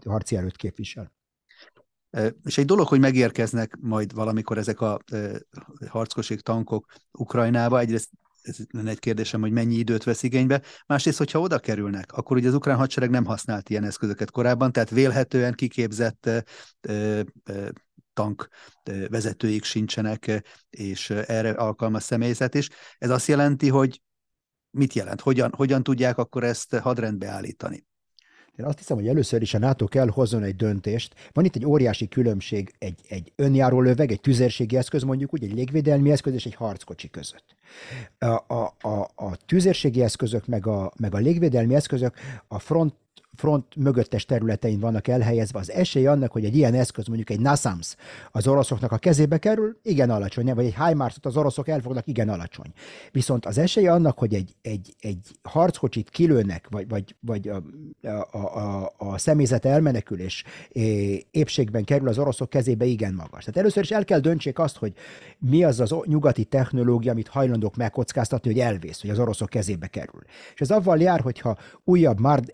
harci erőt képvisel. És egy dolog, hogy megérkeznek majd valamikor ezek a harckosik, tankok Ukrajnába, egyrészt ez egy kérdésem, hogy mennyi időt vesz igénybe. Másrészt, hogyha oda kerülnek, akkor ugye az ukrán hadsereg nem használt ilyen eszközöket korábban, tehát vélhetően kiképzett tank vezetőik sincsenek, és erre alkalmas személyzet is. Ez azt jelenti, hogy mit jelent? Hogyan, hogyan tudják akkor ezt hadrendbe állítani? Én azt hiszem, hogy először is a NATO kell hozzon egy döntést. Van itt egy óriási különbség egy, egy önjáró löveg, egy tüzérségi eszköz, mondjuk úgy, egy légvédelmi eszköz és egy harckocsi között. A, a, a, a tüzérségi eszközök meg a, meg a légvédelmi eszközök a front front mögöttes területein vannak elhelyezve, az esély annak, hogy egy ilyen eszköz, mondjuk egy NASAMS az oroszoknak a kezébe kerül, igen alacsony, vagy egy HIMARS-ot az oroszok elfognak, igen alacsony. Viszont az esély annak, hogy egy, egy, egy harckocsit kilőnek, vagy, vagy, vagy a, a, a, a személyzet elmenekül, és épségben kerül az oroszok kezébe, igen magas. Tehát először is el kell döntsék azt, hogy mi az az nyugati technológia, amit hajlandók megkockáztatni, hogy elvész, hogy az oroszok kezébe kerül. És ez avval jár, hogyha újabb, mard,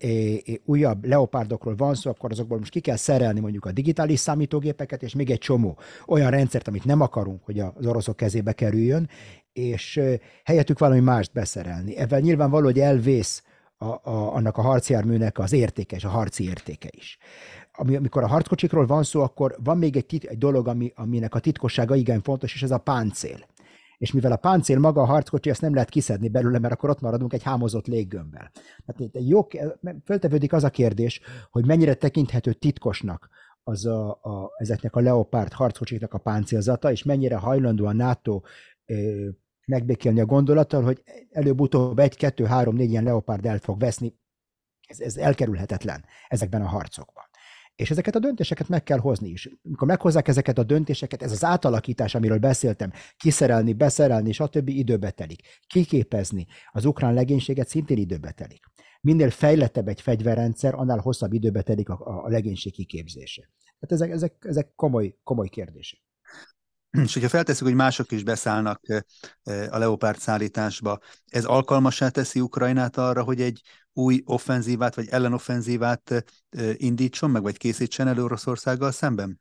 újabb leopárdokról van szó, akkor azokból most ki kell szerelni mondjuk a digitális számítógépeket, és még egy csomó olyan rendszert, amit nem akarunk, hogy az oroszok kezébe kerüljön, és helyettük valami mást beszerelni. Ebben nyilvánvaló, hogy elvész a, a, annak a harcjárműnek az értéke és a harci értéke is. Ami, amikor a harckocsikról van szó, akkor van még egy, tit, egy dolog, ami, aminek a titkossága igen fontos, és ez a páncél és mivel a páncél maga a harckocsi, ezt nem lehet kiszedni belőle, mert akkor ott maradunk egy hámozott léggömbbel. Tehát jó, föltevődik az a kérdés, hogy mennyire tekinthető titkosnak az a, a, ezeknek a Leopard harckocsiknak a páncélzata, és mennyire hajlandó a NATO ö, megbékélni a gondolattal, hogy előbb-utóbb egy, kettő, három, négy ilyen Leopard el fog veszni. Ez, ez elkerülhetetlen ezekben a harcokban. És ezeket a döntéseket meg kell hozni is. Amikor meghozzák ezeket a döntéseket, ez az átalakítás, amiről beszéltem, kiszerelni, beszerelni, stb. időbe telik. Kiképezni az ukrán legénységet szintén időbe telik. Minél fejlettebb egy fegyverrendszer, annál hosszabb időbe telik a, a legénység kiképzése. Tehát ezek, ezek, ezek komoly, komoly kérdések. És hogyha feltesszük, hogy mások is beszállnak a Leopard szállításba, ez alkalmasá teszi Ukrajnát arra, hogy egy új offenzívát vagy ellenoffenzívát indítson meg, vagy készítsen elő Oroszországgal szemben?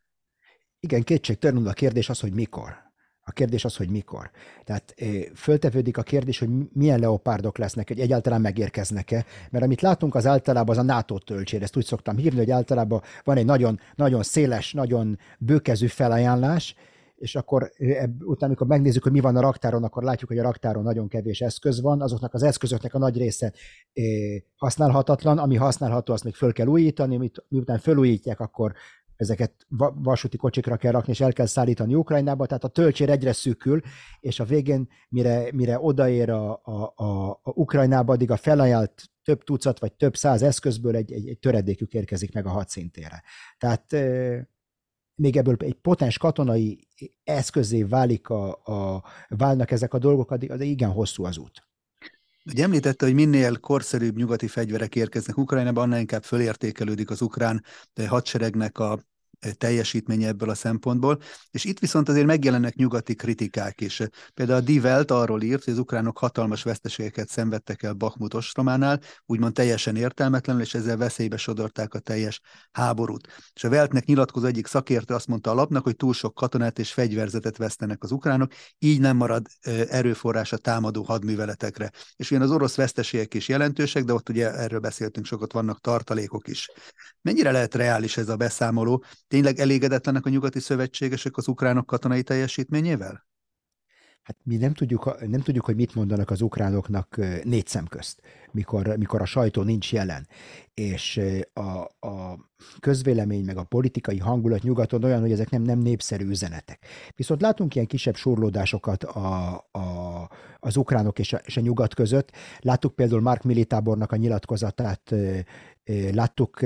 Igen, kétségtelenül a kérdés az, hogy mikor. A kérdés az, hogy mikor. Tehát föltevődik a kérdés, hogy milyen leopárdok lesznek, hogy egyáltalán megérkeznek-e, mert amit látunk az általában az a NATO töltsér, ezt úgy szoktam hívni, hogy általában van egy nagyon, nagyon széles, nagyon bőkezű felajánlás, és akkor utána, amikor megnézzük, hogy mi van a raktáron, akkor látjuk, hogy a raktáron nagyon kevés eszköz van, azoknak az eszközöknek a nagy része használhatatlan, ami használható, azt még föl kell újítani, miután fölújítják, akkor ezeket vasúti kocsikra kell rakni, és el kell szállítani Ukrajnába, tehát a töltsér egyre szűkül, és a végén, mire, mire odaér a, a, a, a Ukrajnába, addig a felajánlt több tucat vagy több száz eszközből egy, egy, egy töredékük érkezik meg a hadszintére. Tehát még ebből egy potens katonai eszközé válik a, a, válnak ezek a dolgok, de igen hosszú az út. Ugye említette, hogy minél korszerűbb nyugati fegyverek érkeznek Ukrajnába, annál inkább fölértékelődik az ukrán hadseregnek a teljesítménye ebből a szempontból, és itt viszont azért megjelennek nyugati kritikák is. Például a Die Welt arról írt, hogy az ukránok hatalmas veszteségeket szenvedtek el Bakhmut ostrománál, úgymond teljesen értelmetlenül, és ezzel veszélybe sodorták a teljes háborút. És a Weltnek nyilatkozó egyik szakértő azt mondta a lapnak, hogy túl sok katonát és fegyverzetet vesztenek az ukránok, így nem marad erőforrás a támadó hadműveletekre. És ugyan az orosz veszteségek is jelentősek, de ott ugye erről beszéltünk sokat, vannak tartalékok is. Mennyire lehet reális ez a beszámoló? Tényleg elégedetlenek a nyugati szövetségesek az ukránok katonai teljesítményével? Hát mi nem tudjuk, nem tudjuk, hogy mit mondanak az ukránoknak négy szem közt, mikor, mikor a sajtó nincs jelen. És a, a közvélemény meg a politikai hangulat nyugaton olyan, hogy ezek nem, nem népszerű üzenetek. Viszont látunk ilyen kisebb surlódásokat a, a, az ukránok és a, és a nyugat között. Láttuk például Mark Militábornak a nyilatkozatát láttuk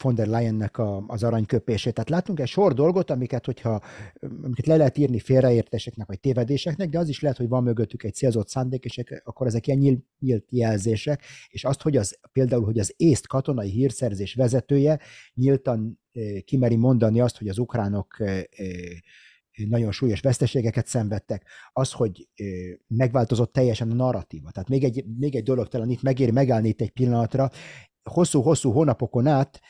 von der Leyennek a, az aranyköpését, tehát láttunk egy sor dolgot, amiket, hogyha amiket le lehet írni félreértéseknek vagy tévedéseknek, de az is lehet, hogy van mögöttük egy célzott szándék, és akkor ezek ilyen nyílt, nyílt jelzések, és azt, hogy az például, hogy az észt katonai hírszerzés vezetője nyíltan kimeri mondani azt, hogy az ukránok nagyon súlyos veszteségeket szenvedtek, az, hogy megváltozott teljesen a narratíva. Tehát még egy, még egy dolog talán itt megéri megállni itt egy pillanatra, hosszú-hosszú hónapokon át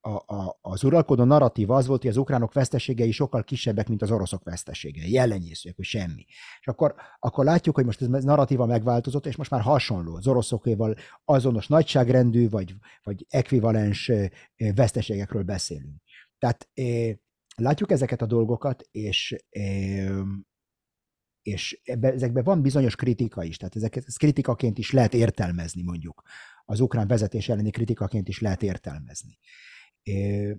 a, a, az uralkodó narratíva az volt, hogy az ukránok veszteségei sokkal kisebbek, mint az oroszok veszteségei. Jellenyészőek, hogy semmi. És akkor, akkor látjuk, hogy most ez narratíva megváltozott, és most már hasonló. Az oroszokéval azonos nagyságrendű, vagy, vagy ekvivalens veszteségekről beszélünk. Tehát látjuk ezeket a dolgokat, és és ebbe, ezekben van bizonyos kritika is, tehát ezeket ez kritikaként is lehet értelmezni mondjuk az ukrán vezetés elleni kritikaként is lehet értelmezni.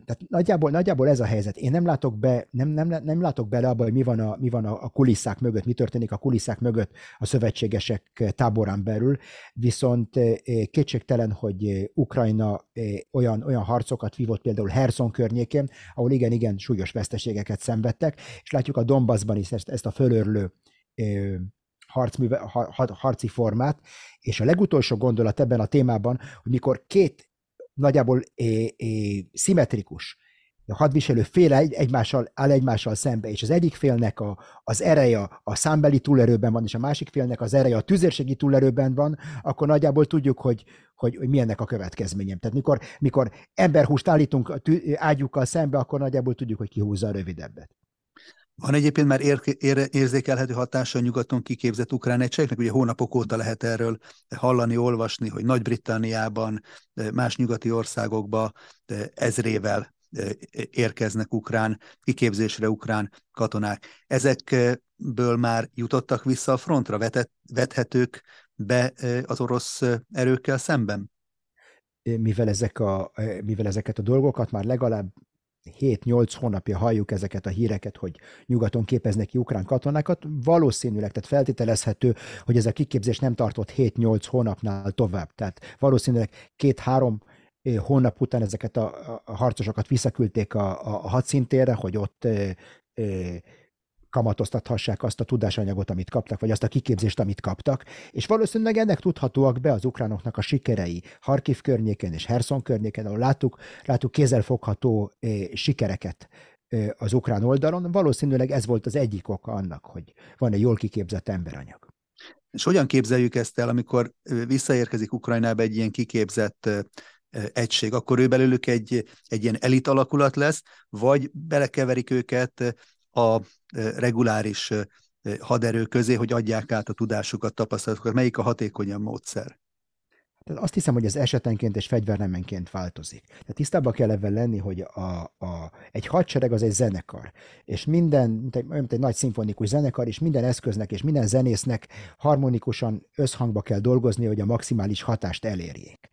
Tehát nagyjából, nagyjából ez a helyzet. Én nem látok, be, nem, nem, nem látok bele abba, hogy mi van, a, mi van a, kulisszák mögött, mi történik a kulisszák mögött a szövetségesek táborán belül, viszont kétségtelen, hogy Ukrajna olyan, olyan harcokat vívott például Herson környékén, ahol igen-igen súlyos veszteségeket szenvedtek, és látjuk a Donbassban is ezt, ezt a fölörlő harcműve, harci formát, és a legutolsó gondolat ebben a témában, hogy mikor két nagyjából é, é, szimmetrikus a hadviselő fél egy, egymással, áll egymással szembe, és az egyik félnek a, az ereje a számbeli túlerőben van, és a másik félnek az ereje a tüzérségi túlerőben van, akkor nagyjából tudjuk, hogy, hogy, hogy milyennek a következményem. Tehát mikor, mikor emberhúst állítunk a ágyukkal szembe, akkor nagyjából tudjuk, hogy kihúzza a rövidebbet. Van egyébként már ér, ér, érzékelhető hatása a nyugaton kiképzett ukrán egységnek, ugye hónapok óta lehet erről hallani, olvasni, hogy Nagy-Britanniában, más nyugati országokban ezrével érkeznek ukrán kiképzésre ukrán katonák. Ezekből már jutottak vissza a frontra, vetett, vethetők be az orosz erőkkel szemben? Mivel, ezek a, mivel ezeket a dolgokat már legalább 7-8 hónapja halljuk ezeket a híreket, hogy nyugaton képeznek ki ukrán katonákat, valószínűleg, tehát feltételezhető, hogy ez a kiképzés nem tartott 7-8 hónapnál tovább. Tehát valószínűleg két-három hónap után ezeket a, harcosokat visszaküldték a, a, hadszintérre, hogy ott e, e, kamatoztathassák azt a tudásanyagot, amit kaptak, vagy azt a kiképzést, amit kaptak, és valószínűleg ennek tudhatóak be az ukránoknak a sikerei Harkiv környéken és Herson környéken, ahol láttuk, láttuk kézzelfogható eh, sikereket eh, az ukrán oldalon. Valószínűleg ez volt az egyik oka annak, hogy van egy jól kiképzett emberanyag. És hogyan képzeljük ezt el, amikor visszaérkezik Ukrajnába egy ilyen kiképzett egység, akkor ő belőlük egy, egy ilyen elit alakulat lesz, vagy belekeverik őket a reguláris haderő közé, hogy adják át a tudásukat, tapasztalatokat. Melyik a hatékonyabb módszer? Azt hiszem, hogy ez esetenként és fegyvernemenként változik. Tehát tisztában kell ebben lenni, hogy a, a, egy hadsereg az egy zenekar, és minden, mint egy, mint egy nagy szimfonikus zenekar, és minden eszköznek és minden zenésznek harmonikusan összhangba kell dolgozni, hogy a maximális hatást elérjék.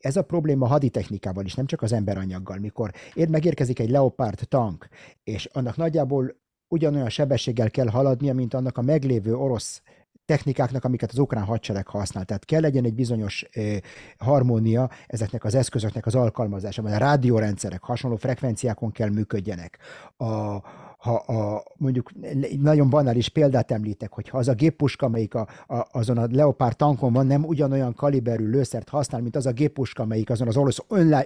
Ez a probléma haditechnikával is, nem csak az emberanyaggal. Mikor ér megérkezik egy Leopard tank, és annak nagyjából ugyanolyan sebességgel kell haladnia, mint annak a meglévő orosz technikáknak, amiket az ukrán hadsereg használ. Tehát kell legyen egy bizonyos harmónia ezeknek az eszközöknek az alkalmazása, vagy a rádiórendszerek hasonló frekvenciákon kell működjenek. A, ha a, mondjuk nagyon banális példát említek, hogy ha az a géppuska, amelyik a, a, azon a Leopard tankon van, nem ugyanolyan kaliberű lőszert használ, mint az a géppuska, amelyik azon az orosz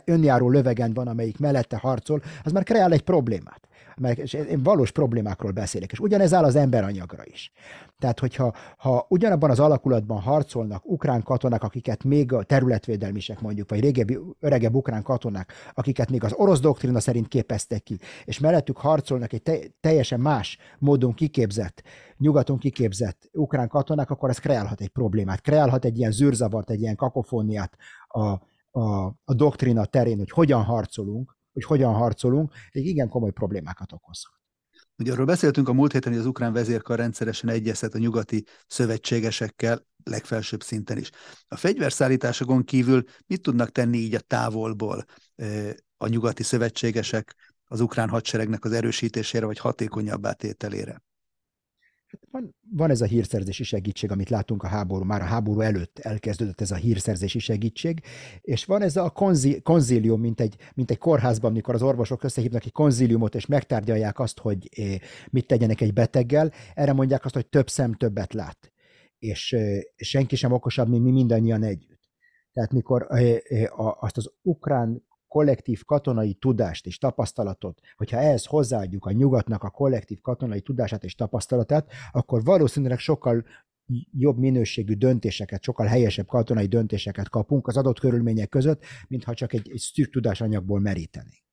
önjáró lövegen van, amelyik mellette harcol, az már kreál egy problémát mert és én valós problémákról beszélek, és ugyanez áll az emberanyagra is. Tehát, hogyha ha ugyanabban az alakulatban harcolnak ukrán katonák, akiket még a területvédelmisek mondjuk, vagy régebbi, öregebb ukrán katonák, akiket még az orosz doktrina szerint képeztek ki, és mellettük harcolnak egy te, teljesen más módon kiképzett, nyugaton kiképzett ukrán katonák, akkor ez kreálhat egy problémát, kreálhat egy ilyen zűrzavart, egy ilyen kakofóniát a, a, a doktrina terén, hogy hogyan harcolunk, hogy hogyan harcolunk, egy igen komoly problémákat okozhat. Ugye arról beszéltünk a múlt héten, hogy az ukrán vezérkar rendszeresen egyeztet a nyugati szövetségesekkel, legfelsőbb szinten is. A fegyverszállításokon kívül mit tudnak tenni így a távolból a nyugati szövetségesek az ukrán hadseregnek az erősítésére vagy hatékonyabbá tételére? Van, van ez a hírszerzési segítség, amit látunk a háború, már a háború előtt elkezdődött ez a hírszerzési segítség, és van ez a konzi, konzílium, mint egy, mint egy kórházban, amikor az orvosok összehívnak egy konzíliumot, és megtárgyalják azt, hogy eh, mit tegyenek egy beteggel, erre mondják azt, hogy több szem többet lát, és eh, senki sem okosabb, mint mi mindannyian együtt. Tehát mikor eh, azt az ukrán kollektív katonai tudást és tapasztalatot, hogyha ehhez hozzáadjuk a nyugatnak a kollektív katonai tudását és tapasztalatát, akkor valószínűleg sokkal jobb minőségű döntéseket, sokkal helyesebb katonai döntéseket kapunk az adott körülmények között, mintha csak egy, egy szűk tudásanyagból merítenénk.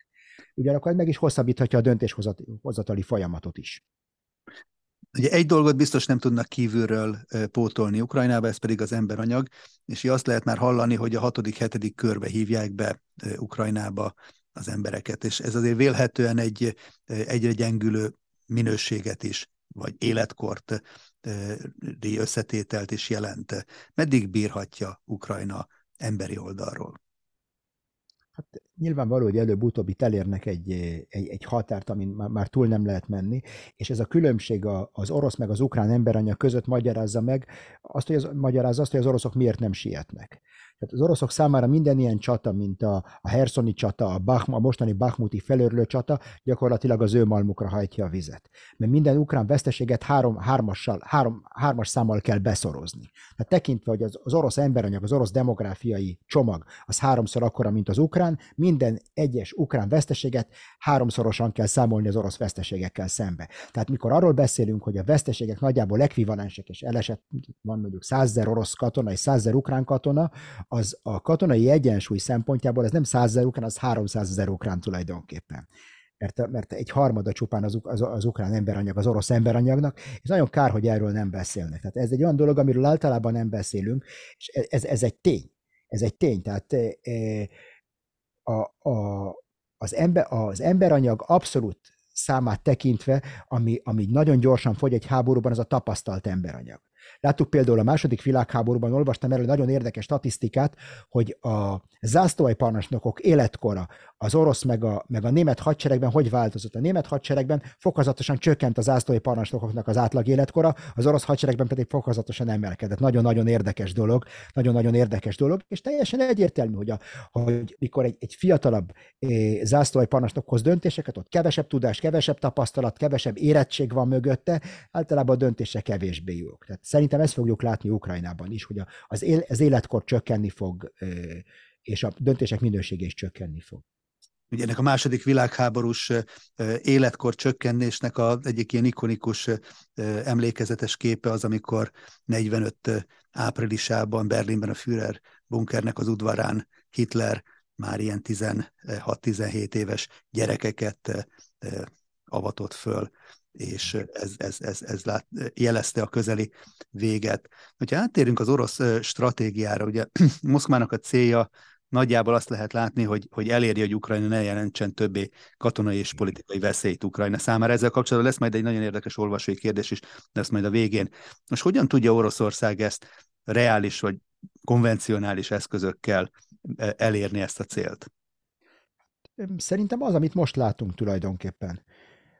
Ugyanakkor meg is hosszabbíthatja a döntéshozatali folyamatot is. Ugye egy dolgot biztos nem tudnak kívülről pótolni Ukrajnába, ez pedig az emberanyag, és azt lehet már hallani, hogy a hatodik, hetedik körbe hívják be Ukrajnába az embereket, és ez azért vélhetően egy egyre gyengülő minőséget is, vagy életkort összetételt is jelent. Meddig bírhatja Ukrajna emberi oldalról? hát nyilvánvaló, hogy előbb-utóbb itt elérnek egy, egy, egy határt, amin már, már túl nem lehet menni, és ez a különbség az orosz meg az ukrán emberanyag között magyarázza meg azt, hogy az, magyarázza azt, hogy az oroszok miért nem sietnek. Tehát az oroszok számára minden ilyen csata, mint a, a Herszoni csata, a, Bach, a mostani Bakhmuti felörlő csata, gyakorlatilag az ő malmukra hajtja a vizet. Mert minden ukrán veszteséget három, hármassal, három, hármas számmal kell beszorozni. Tehát tekintve, hogy az, az orosz emberanyag, az orosz demográfiai csomag, az háromszor akkora, mint az ukrán, minden egyes ukrán veszteséget háromszorosan kell számolni az orosz veszteségekkel szembe. Tehát mikor arról beszélünk, hogy a veszteségek nagyjából ekvivalensek, és elesett van mondjuk százezer orosz katona és százezer ukrán katona, az a katonai egyensúly szempontjából ez nem 100 ezer ukrán, az 300 ezer ukrán tulajdonképpen. Mert, mert egy harmada csupán az, az, az ukrán emberanyag, az orosz emberanyagnak, és nagyon kár, hogy erről nem beszélnek. Tehát ez egy olyan dolog, amiről általában nem beszélünk, és ez, ez egy tény. Ez egy tény. Tehát e, a, a, az, ember, az emberanyag abszolút számát tekintve, ami, ami nagyon gyorsan fogy egy háborúban, az a tapasztalt emberanyag. Láttuk például a második világháborúban, olvastam erről nagyon érdekes statisztikát, hogy a zászlóajparancsnokok életkora az orosz meg a, meg a német hadseregben hogy változott. A német hadseregben fokozatosan csökkent az zászlói parancsnokoknak az átlag életkora, az orosz hadseregben pedig fokozatosan emelkedett. Nagyon-nagyon érdekes dolog, nagyon-nagyon érdekes dolog, és teljesen egyértelmű, hogy, a, hogy mikor egy, egy fiatalabb eh, zászlói parancsnok hoz döntéseket, ott kevesebb tudás, kevesebb tapasztalat, kevesebb érettség van mögötte, általában a döntése kevésbé jók. Tehát szerintem ezt fogjuk látni Ukrajnában is, hogy az, él, az életkor csökkenni fog, eh, és a döntések minősége is csökkenni fog. Ugye ennek a második világháborús életkor csökkenésnek az egyik ilyen ikonikus emlékezetes képe az, amikor 45 áprilisában Berlinben a Führer bunkernek az udvarán Hitler már ilyen 16-17 éves gyerekeket avatott föl, és ez, ez, ez, ez lát, jelezte a közeli véget. Ha áttérünk az orosz stratégiára, ugye *clears throat* Moszkvának a célja nagyjából azt lehet látni, hogy, hogy eléri, hogy Ukrajna ne jelentsen többé katonai és politikai veszélyt Ukrajna számára. Ezzel kapcsolatban lesz majd egy nagyon érdekes olvasói kérdés is, de ezt majd a végén. Most hogyan tudja Oroszország ezt reális vagy konvencionális eszközökkel e, elérni ezt a célt? Szerintem az, amit most látunk tulajdonképpen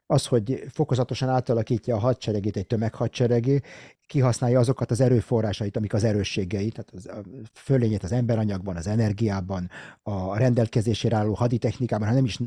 az, hogy fokozatosan átalakítja a hadseregét egy tömeghadseregé, kihasználja azokat az erőforrásait, amik az erősségei, tehát az, a fölényét az emberanyagban, az energiában, a rendelkezésére álló haditechnikában, hanem is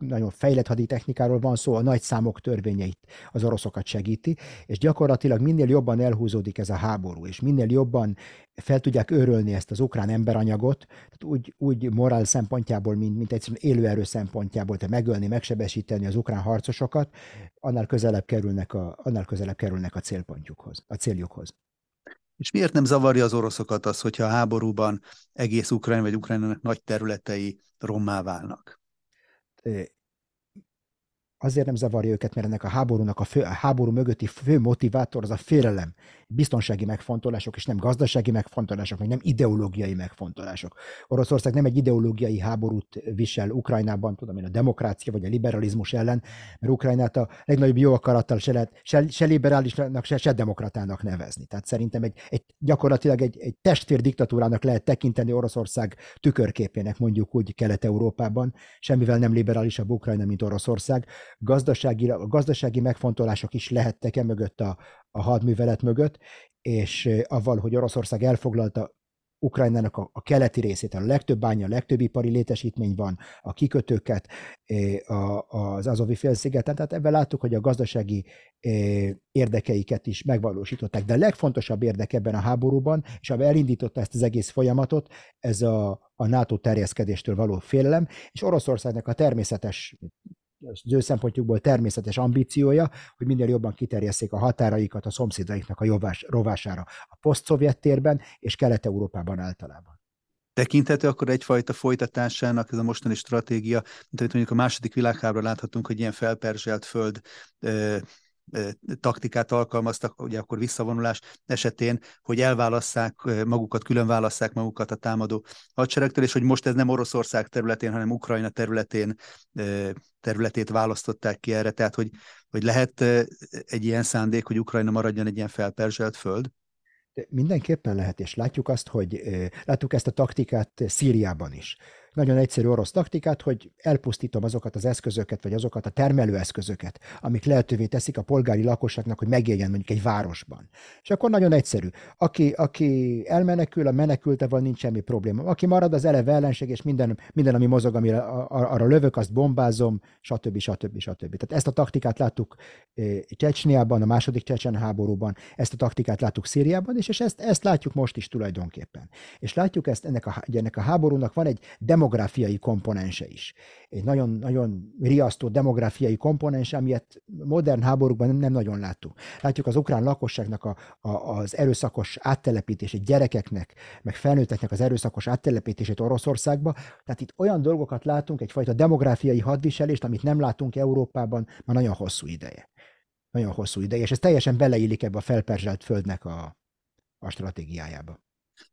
nagyon fejlett haditechnikáról van szó, a nagy számok törvényeit az oroszokat segíti, és gyakorlatilag minél jobban elhúzódik ez a háború, és minél jobban fel tudják őrölni ezt az ukrán emberanyagot, tehát úgy, úgy morál szempontjából, mint, mint egyszerűen élőerő szempontjából, tehát megölni, megsebesíteni az ukrán harcosokat, annál közelebb kerülnek a, annál közelebb kerülnek a célpontjukhoz, a céljukhoz. És miért nem zavarja az oroszokat az, hogyha a háborúban egész Ukrajna vagy Ukrajnának nagy területei rommá válnak? Yeah. Azért nem zavarja őket, mert ennek a háborúnak a, fő, a háború mögötti fő motivátor az a félelem, biztonsági megfontolások, és nem gazdasági megfontolások, meg nem ideológiai megfontolások. Oroszország nem egy ideológiai háborút visel Ukrajnában, tudom én, a demokrácia vagy a liberalizmus ellen, mert Ukrajnát a legnagyobb jó akarattal se lehet se, se liberálisnak, se, se demokratának nevezni. Tehát szerintem egy, egy gyakorlatilag egy, egy testvér diktatúrának lehet tekinteni Oroszország tükörképének, mondjuk úgy Kelet-Európában, semmivel nem liberálisabb Ukrajna, mint Oroszország. Gazdasági, gazdasági megfontolások is lehettek e mögött a, a hadművelet mögött, és avval, hogy Oroszország elfoglalta Ukrajnának a, a keleti részét, a legtöbb bánya, a legtöbb ipari létesítmény van, a kikötőket, a, az Azovi félszigeten, tehát ebben láttuk, hogy a gazdasági érdekeiket is megvalósították. De a legfontosabb érdek ebben a háborúban, és ami elindította ezt az egész folyamatot, ez a, a NATO terjeszkedéstől való félelem, és Oroszországnak a természetes az ő szempontjukból természetes ambíciója, hogy minél jobban kiterjesszék a határaikat a szomszédaiknak a jovás, rovására a poszt térben és Kelet-Európában általában. Tekinthető akkor egyfajta folytatásának ez a mostani stratégia, mint amit mondjuk a második világháborúban láthatunk, hogy ilyen felperzselt föld taktikát alkalmaztak, ugye akkor visszavonulás esetén, hogy elválasszák magukat, külön válasszák magukat a támadó hadseregtől, és hogy most ez nem Oroszország területén, hanem Ukrajna területén területét választották ki erre, tehát hogy, hogy lehet egy ilyen szándék, hogy Ukrajna maradjon egy ilyen felperzselt föld? Mindenképpen lehet, és látjuk azt, hogy látjuk ezt a taktikát Szíriában is nagyon egyszerű orosz taktikát, hogy elpusztítom azokat az eszközöket, vagy azokat a termelőeszközöket, amik lehetővé teszik a polgári lakosságnak, hogy megéljen mondjuk egy városban. És akkor nagyon egyszerű. Aki, aki elmenekül, a menekültevel nincs semmi probléma. Aki marad, az eleve ellenség, és minden, minden ami mozog, amire arra lövök, azt bombázom, stb. stb. stb. Tehát ezt a taktikát láttuk eh, Csecsniában, a második Csecsen háborúban, ezt a taktikát láttuk Szíriában, és, és ezt, ezt látjuk most is tulajdonképpen. És látjuk ezt, ennek a, ennek a háborúnak van egy demográfiai komponense is. Egy nagyon-nagyon riasztó demográfiai komponense, amilyet modern háborúkban nem, nem nagyon láttunk. Látjuk az ukrán lakosságnak a, a, az erőszakos áttelepítését, gyerekeknek, meg felnőtteknek az erőszakos áttelepítését Oroszországba. Tehát itt olyan dolgokat látunk, egyfajta demográfiai hadviselést, amit nem látunk Európában már nagyon hosszú ideje. Nagyon hosszú ideje, és ez teljesen beleillik ebbe a felperzselt földnek a, a stratégiájába.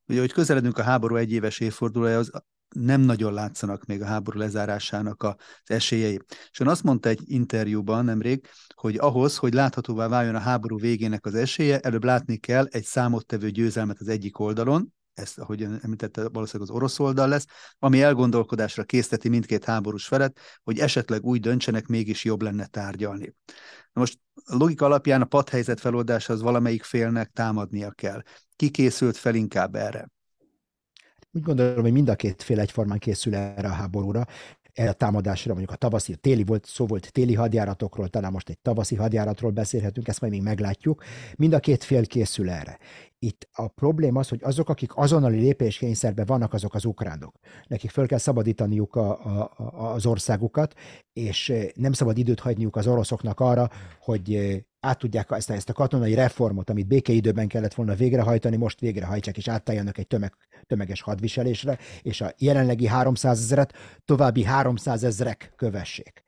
Ugye, hogy közeledünk a háború egyéves évfordulójához, nem nagyon látszanak még a háború lezárásának az esélyei. És ön azt mondta egy interjúban nemrég, hogy ahhoz, hogy láthatóvá váljon a háború végének az esélye, előbb látni kell egy számottevő győzelmet az egyik oldalon, ezt, ahogy említette, valószínűleg az orosz oldal lesz, ami elgondolkodásra készteti mindkét háborús felet, hogy esetleg úgy döntsenek, mégis jobb lenne tárgyalni. Na most a logika alapján a padhelyzet feloldása az valamelyik félnek támadnia kell. Ki készült fel inkább erre? Úgy gondolom, hogy mind a két fél egyformán készül erre a háborúra erre a támadásra, mondjuk a tavaszi, a téli volt, szó volt téli hadjáratokról, talán most egy tavaszi hadjáratról beszélhetünk, ezt majd még meglátjuk. Mind a két fél készül erre. Itt a probléma az, hogy azok, akik azonnali lépéskényszerben vannak, azok az ukránok. Nekik föl kell szabadítaniuk a, a, a, az országukat, és nem szabad időt hagyniuk az oroszoknak arra, hogy át tudják ezt, ezt a katonai reformot, amit békeidőben kellett volna végrehajtani, most végrehajtsák, és átálljanak egy tömeg, tömeges hadviselésre, és a jelenlegi 300 ezeret további 300 ezerek kövessék.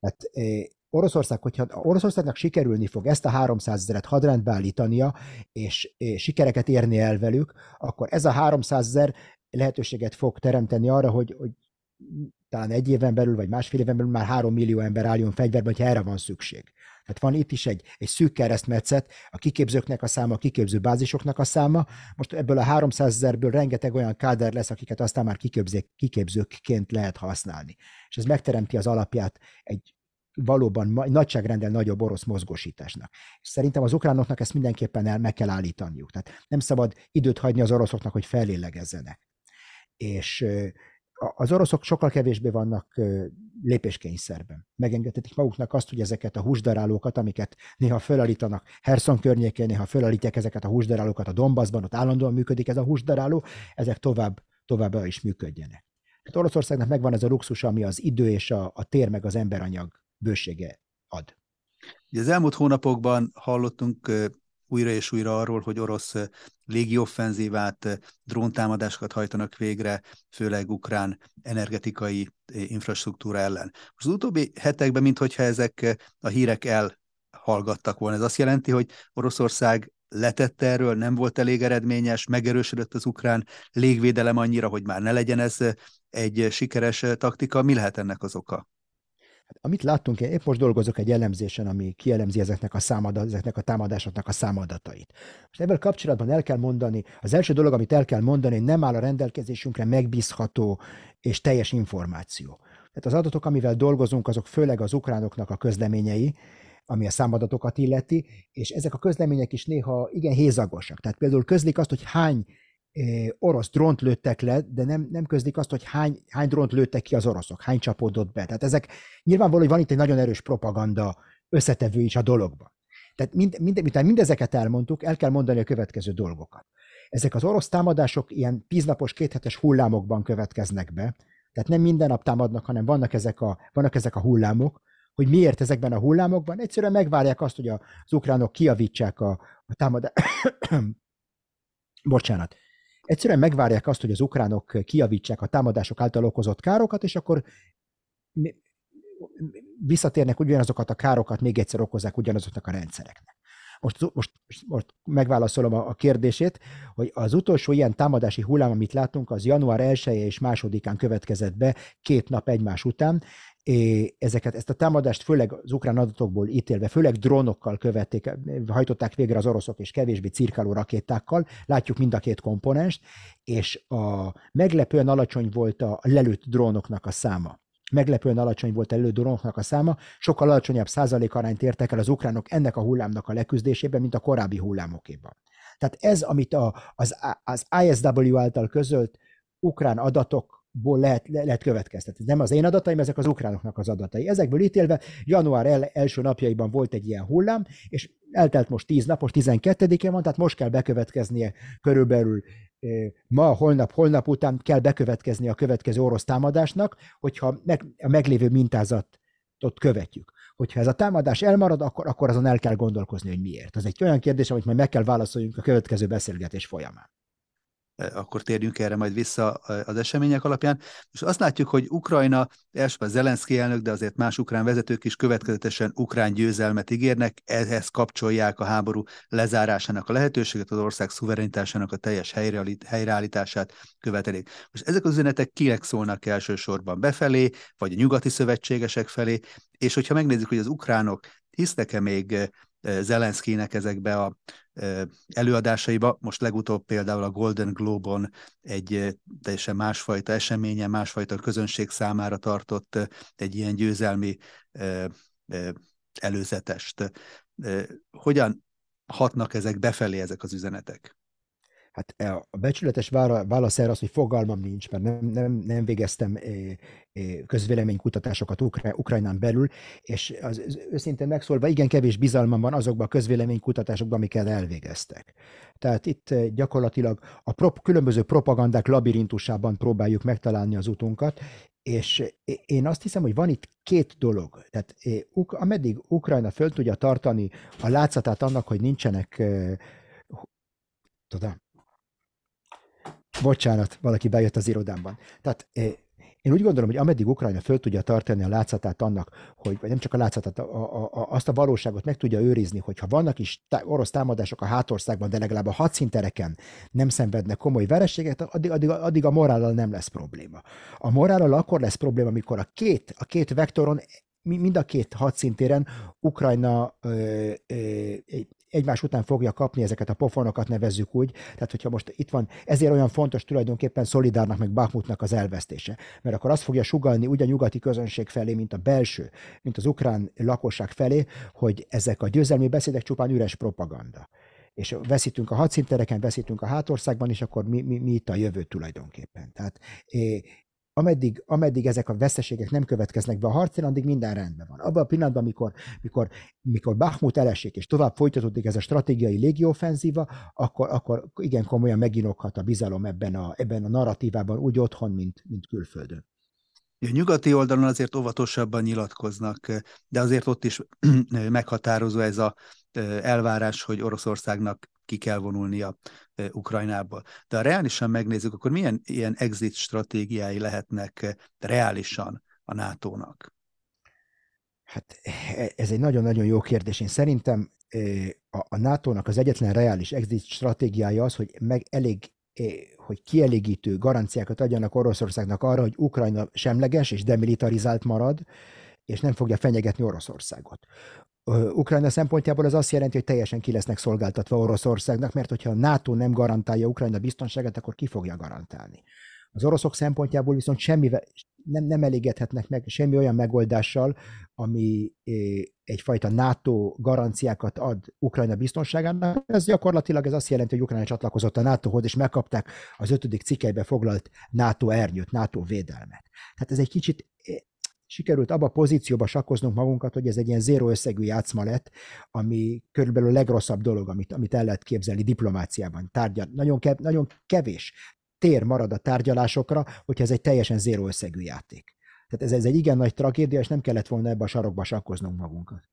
Tehát Oroszország, hogyha Oroszországnak sikerülni fog ezt a 300 ezeret hadrendbe állítania, és, és sikereket érni el velük, akkor ez a 300 ezer lehetőséget fog teremteni arra, hogy, hogy talán egy éven belül, vagy másfél éven belül már három millió ember álljon fegyverbe, hogyha erre van szükség. Tehát van itt is egy, egy szűk keresztmetszet, a kiképzőknek a száma, a kiképző bázisoknak a száma. Most ebből a 300 ezerből rengeteg olyan káder lesz, akiket aztán már kiképzőkként lehet használni. És ez megteremti az alapját egy valóban nagyságrendel nagyobb orosz mozgósításnak. És szerintem az ukránoknak ezt mindenképpen el, meg kell állítaniuk. Tehát nem szabad időt hagyni az oroszoknak, hogy felélegezzenek. És az oroszok sokkal kevésbé vannak lépéskényszerben. Megengedhetik maguknak azt, hogy ezeket a húsdarálókat, amiket néha fölállítanak Herson környékén, néha fölállítják ezeket a húsdarálókat a Donbassban, ott állandóan működik ez a húsdaráló, ezek tovább, továbbra is működjenek. Tehát Oroszországnak megvan ez a luxus, ami az idő és a, a tér meg az emberanyag bősége ad. Az elmúlt hónapokban hallottunk újra és újra arról, hogy orosz légioffenzívát, dróntámadásokat hajtanak végre, főleg ukrán energetikai infrastruktúra ellen. Az utóbbi hetekben, mintha ezek a hírek elhallgattak volna. Ez azt jelenti, hogy Oroszország letette erről, nem volt elég eredményes, megerősödött az ukrán légvédelem annyira, hogy már ne legyen ez egy sikeres taktika. Mi lehet ennek az oka? Hát, amit láttunk, én épp most dolgozok egy elemzésen, ami kielemzi ezeknek a, számadat, ezeknek a támadásoknak a számadatait. Most ebben kapcsolatban el kell mondani, az első dolog, amit el kell mondani, hogy nem áll a rendelkezésünkre megbízható és teljes információ. Tehát az adatok, amivel dolgozunk, azok főleg az ukránoknak a közleményei, ami a számadatokat illeti, és ezek a közlemények is néha igen hézagosak. Tehát például közlik azt, hogy hány orosz drónt lőttek le, de nem, nem közlik azt, hogy hány, hány drónt lőttek ki az oroszok, hány csapódott be. Tehát ezek nyilvánvaló, hogy van itt egy nagyon erős propaganda összetevő is a dologban. Tehát mind, mind, mind, mindezeket elmondtuk, el kell mondani a következő dolgokat. Ezek az orosz támadások ilyen tíznapos, kéthetes hullámokban következnek be, tehát nem minden nap támadnak, hanem vannak ezek a, vannak ezek a hullámok, hogy miért ezekben a hullámokban. Egyszerűen megvárják azt, hogy az ukránok kiavítsák a, a támadást. *coughs* Bocsánat Egyszerűen megvárják azt, hogy az ukránok kiavítsák a támadások által okozott károkat, és akkor visszatérnek ugyanazokat a károkat, még egyszer okozzák ugyanazoknak a rendszereknek. Most, most, most megválaszolom a, a kérdését, hogy az utolsó ilyen támadási hullám, amit látunk, az január 1 és másodikán következett be, két nap egymás után, ezeket, ezt a támadást főleg az ukrán adatokból ítélve, főleg drónokkal követték, hajtották végre az oroszok, és kevésbé cirkáló rakétákkal, látjuk mind a két komponenst, és a meglepően alacsony volt a lelőtt drónoknak a száma. Meglepően alacsony volt a lelőtt drónoknak a száma, sokkal alacsonyabb százalékarányt értek el az ukránok ennek a hullámnak a leküzdésében, mint a korábbi hullámokéban. Tehát ez, amit a, az, az ISW által közölt ukrán adatok ból lehet, le, lehet következtetni. Nem az én adataim, ezek az ukránoknak az adatai. Ezekből ítélve január el, első napjaiban volt egy ilyen hullám, és eltelt most 10 nap, most 12-e van, tehát most kell bekövetkeznie körülbelül ma, holnap, holnap után kell bekövetkezni a következő orosz támadásnak, hogyha meg, a meglévő mintázatot követjük. Hogyha ez a támadás elmarad, akkor, akkor azon el kell gondolkozni, hogy miért. Ez egy olyan kérdés, amit majd meg kell válaszoljunk a következő beszélgetés folyamán akkor térjünk erre majd vissza az események alapján. És azt látjuk, hogy Ukrajna, elsőben Zelenszky elnök, de azért más ukrán vezetők is következetesen ukrán győzelmet ígérnek, ehhez kapcsolják a háború lezárásának a lehetőséget, az ország szuverenitásának a teljes helyreállítását követelik. Most ezek az üzenetek kinek szólnak elsősorban befelé, vagy a nyugati szövetségesek felé, és hogyha megnézzük, hogy az ukránok hisznek-e még Zelenszkinek ezekbe a előadásaiba. Most legutóbb például a Golden Globe-on egy teljesen másfajta eseményen, másfajta közönség számára tartott egy ilyen győzelmi előzetest. Hogyan hatnak ezek befelé, ezek az üzenetek? Hát e, a becsületes válasz erre az, hogy fogalmam nincs, mert nem, nem, nem végeztem közvéleménykutatásokat Ukra- Ukrajnán belül, és az, az őszintén megszólva, igen kevés bizalmam van azokban a közvéleménykutatásokban, amiket elvégeztek. Tehát itt gyakorlatilag a prop, különböző propagandák labirintusában próbáljuk megtalálni az utunkat, és én azt hiszem, hogy van itt két dolog. Tehát ameddig Ukrajna föl tudja tartani a látszatát annak, hogy nincsenek tudom, Bocsánat, valaki bejött az irodámban. Tehát eh, én úgy gondolom, hogy ameddig Ukrajna föl tudja tartani a látszatát annak, hogy vagy nem csak a látszatát, a, a, a, azt a valóságot meg tudja őrizni, hogyha vannak is tá, orosz támadások a hátországban, de legalább a hadszíntereken nem szenvednek komoly vereséget, addig, addig, addig a morállal nem lesz probléma. A morállal akkor lesz probléma, amikor a két, a két vektoron mind a két hadszintéren Ukrajna ö, ö, egymás után fogja kapni ezeket a pofonokat, nevezzük úgy. Tehát, hogyha most itt van, ezért olyan fontos tulajdonképpen Szolidárnak meg Bakhmutnak az elvesztése. Mert akkor azt fogja sugalni úgy a nyugati közönség felé, mint a belső, mint az ukrán lakosság felé, hogy ezek a győzelmi beszédek csupán üres propaganda és veszítünk a hadszintereken, veszítünk a hátországban, és akkor mi, mi, mi itt a jövő tulajdonképpen. Tehát ameddig, ameddig ezek a veszteségek nem következnek be a harcén, addig minden rendben van. Abban a pillanatban, amikor, mikor, mikor Bakhmut elesik, és tovább folytatódik ez a stratégiai légiófenzíva, akkor, akkor igen komolyan meginokhat a bizalom ebben a, ebben a narratívában, úgy otthon, mint, mint külföldön. A nyugati oldalon azért óvatosabban nyilatkoznak, de azért ott is *clears throat* meghatározó ez a elvárás, hogy Oroszországnak ki kell vonulnia Ukrajnából. De ha reálisan megnézzük, akkor milyen ilyen exit stratégiái lehetnek reálisan a NATO-nak? Hát e, ez egy nagyon-nagyon jó kérdés. Én szerintem a NATO-nak az egyetlen reális exit stratégiája az, hogy meg elég hogy kielégítő garanciákat adjanak Oroszországnak arra, hogy Ukrajna semleges és demilitarizált marad, és nem fogja fenyegetni Oroszországot. Ukrajna szempontjából az azt jelenti, hogy teljesen ki lesznek szolgáltatva Oroszországnak, mert hogyha a NATO nem garantálja Ukrajna biztonságát, akkor ki fogja garantálni. Az oroszok szempontjából viszont semmi, nem, nem elégedhetnek meg semmi olyan megoldással, ami egyfajta NATO garanciákat ad Ukrajna biztonságának. Ez gyakorlatilag ez azt jelenti, hogy Ukrajna csatlakozott a NATO-hoz, és megkapták az ötödik cikkelybe foglalt NATO ernyőt, NATO védelmet. Tehát ez egy kicsit sikerült abba a pozícióba sakkoznunk magunkat, hogy ez egy ilyen zéró összegű játszma lett, ami körülbelül a legrosszabb dolog, amit, amit el lehet képzelni diplomáciában. Tárgyal, nagyon, kev, nagyon kevés tér marad a tárgyalásokra, hogyha ez egy teljesen zéró összegű játék. Tehát ez, ez egy igen nagy tragédia, és nem kellett volna ebbe a sarokba sakkoznunk magunkat.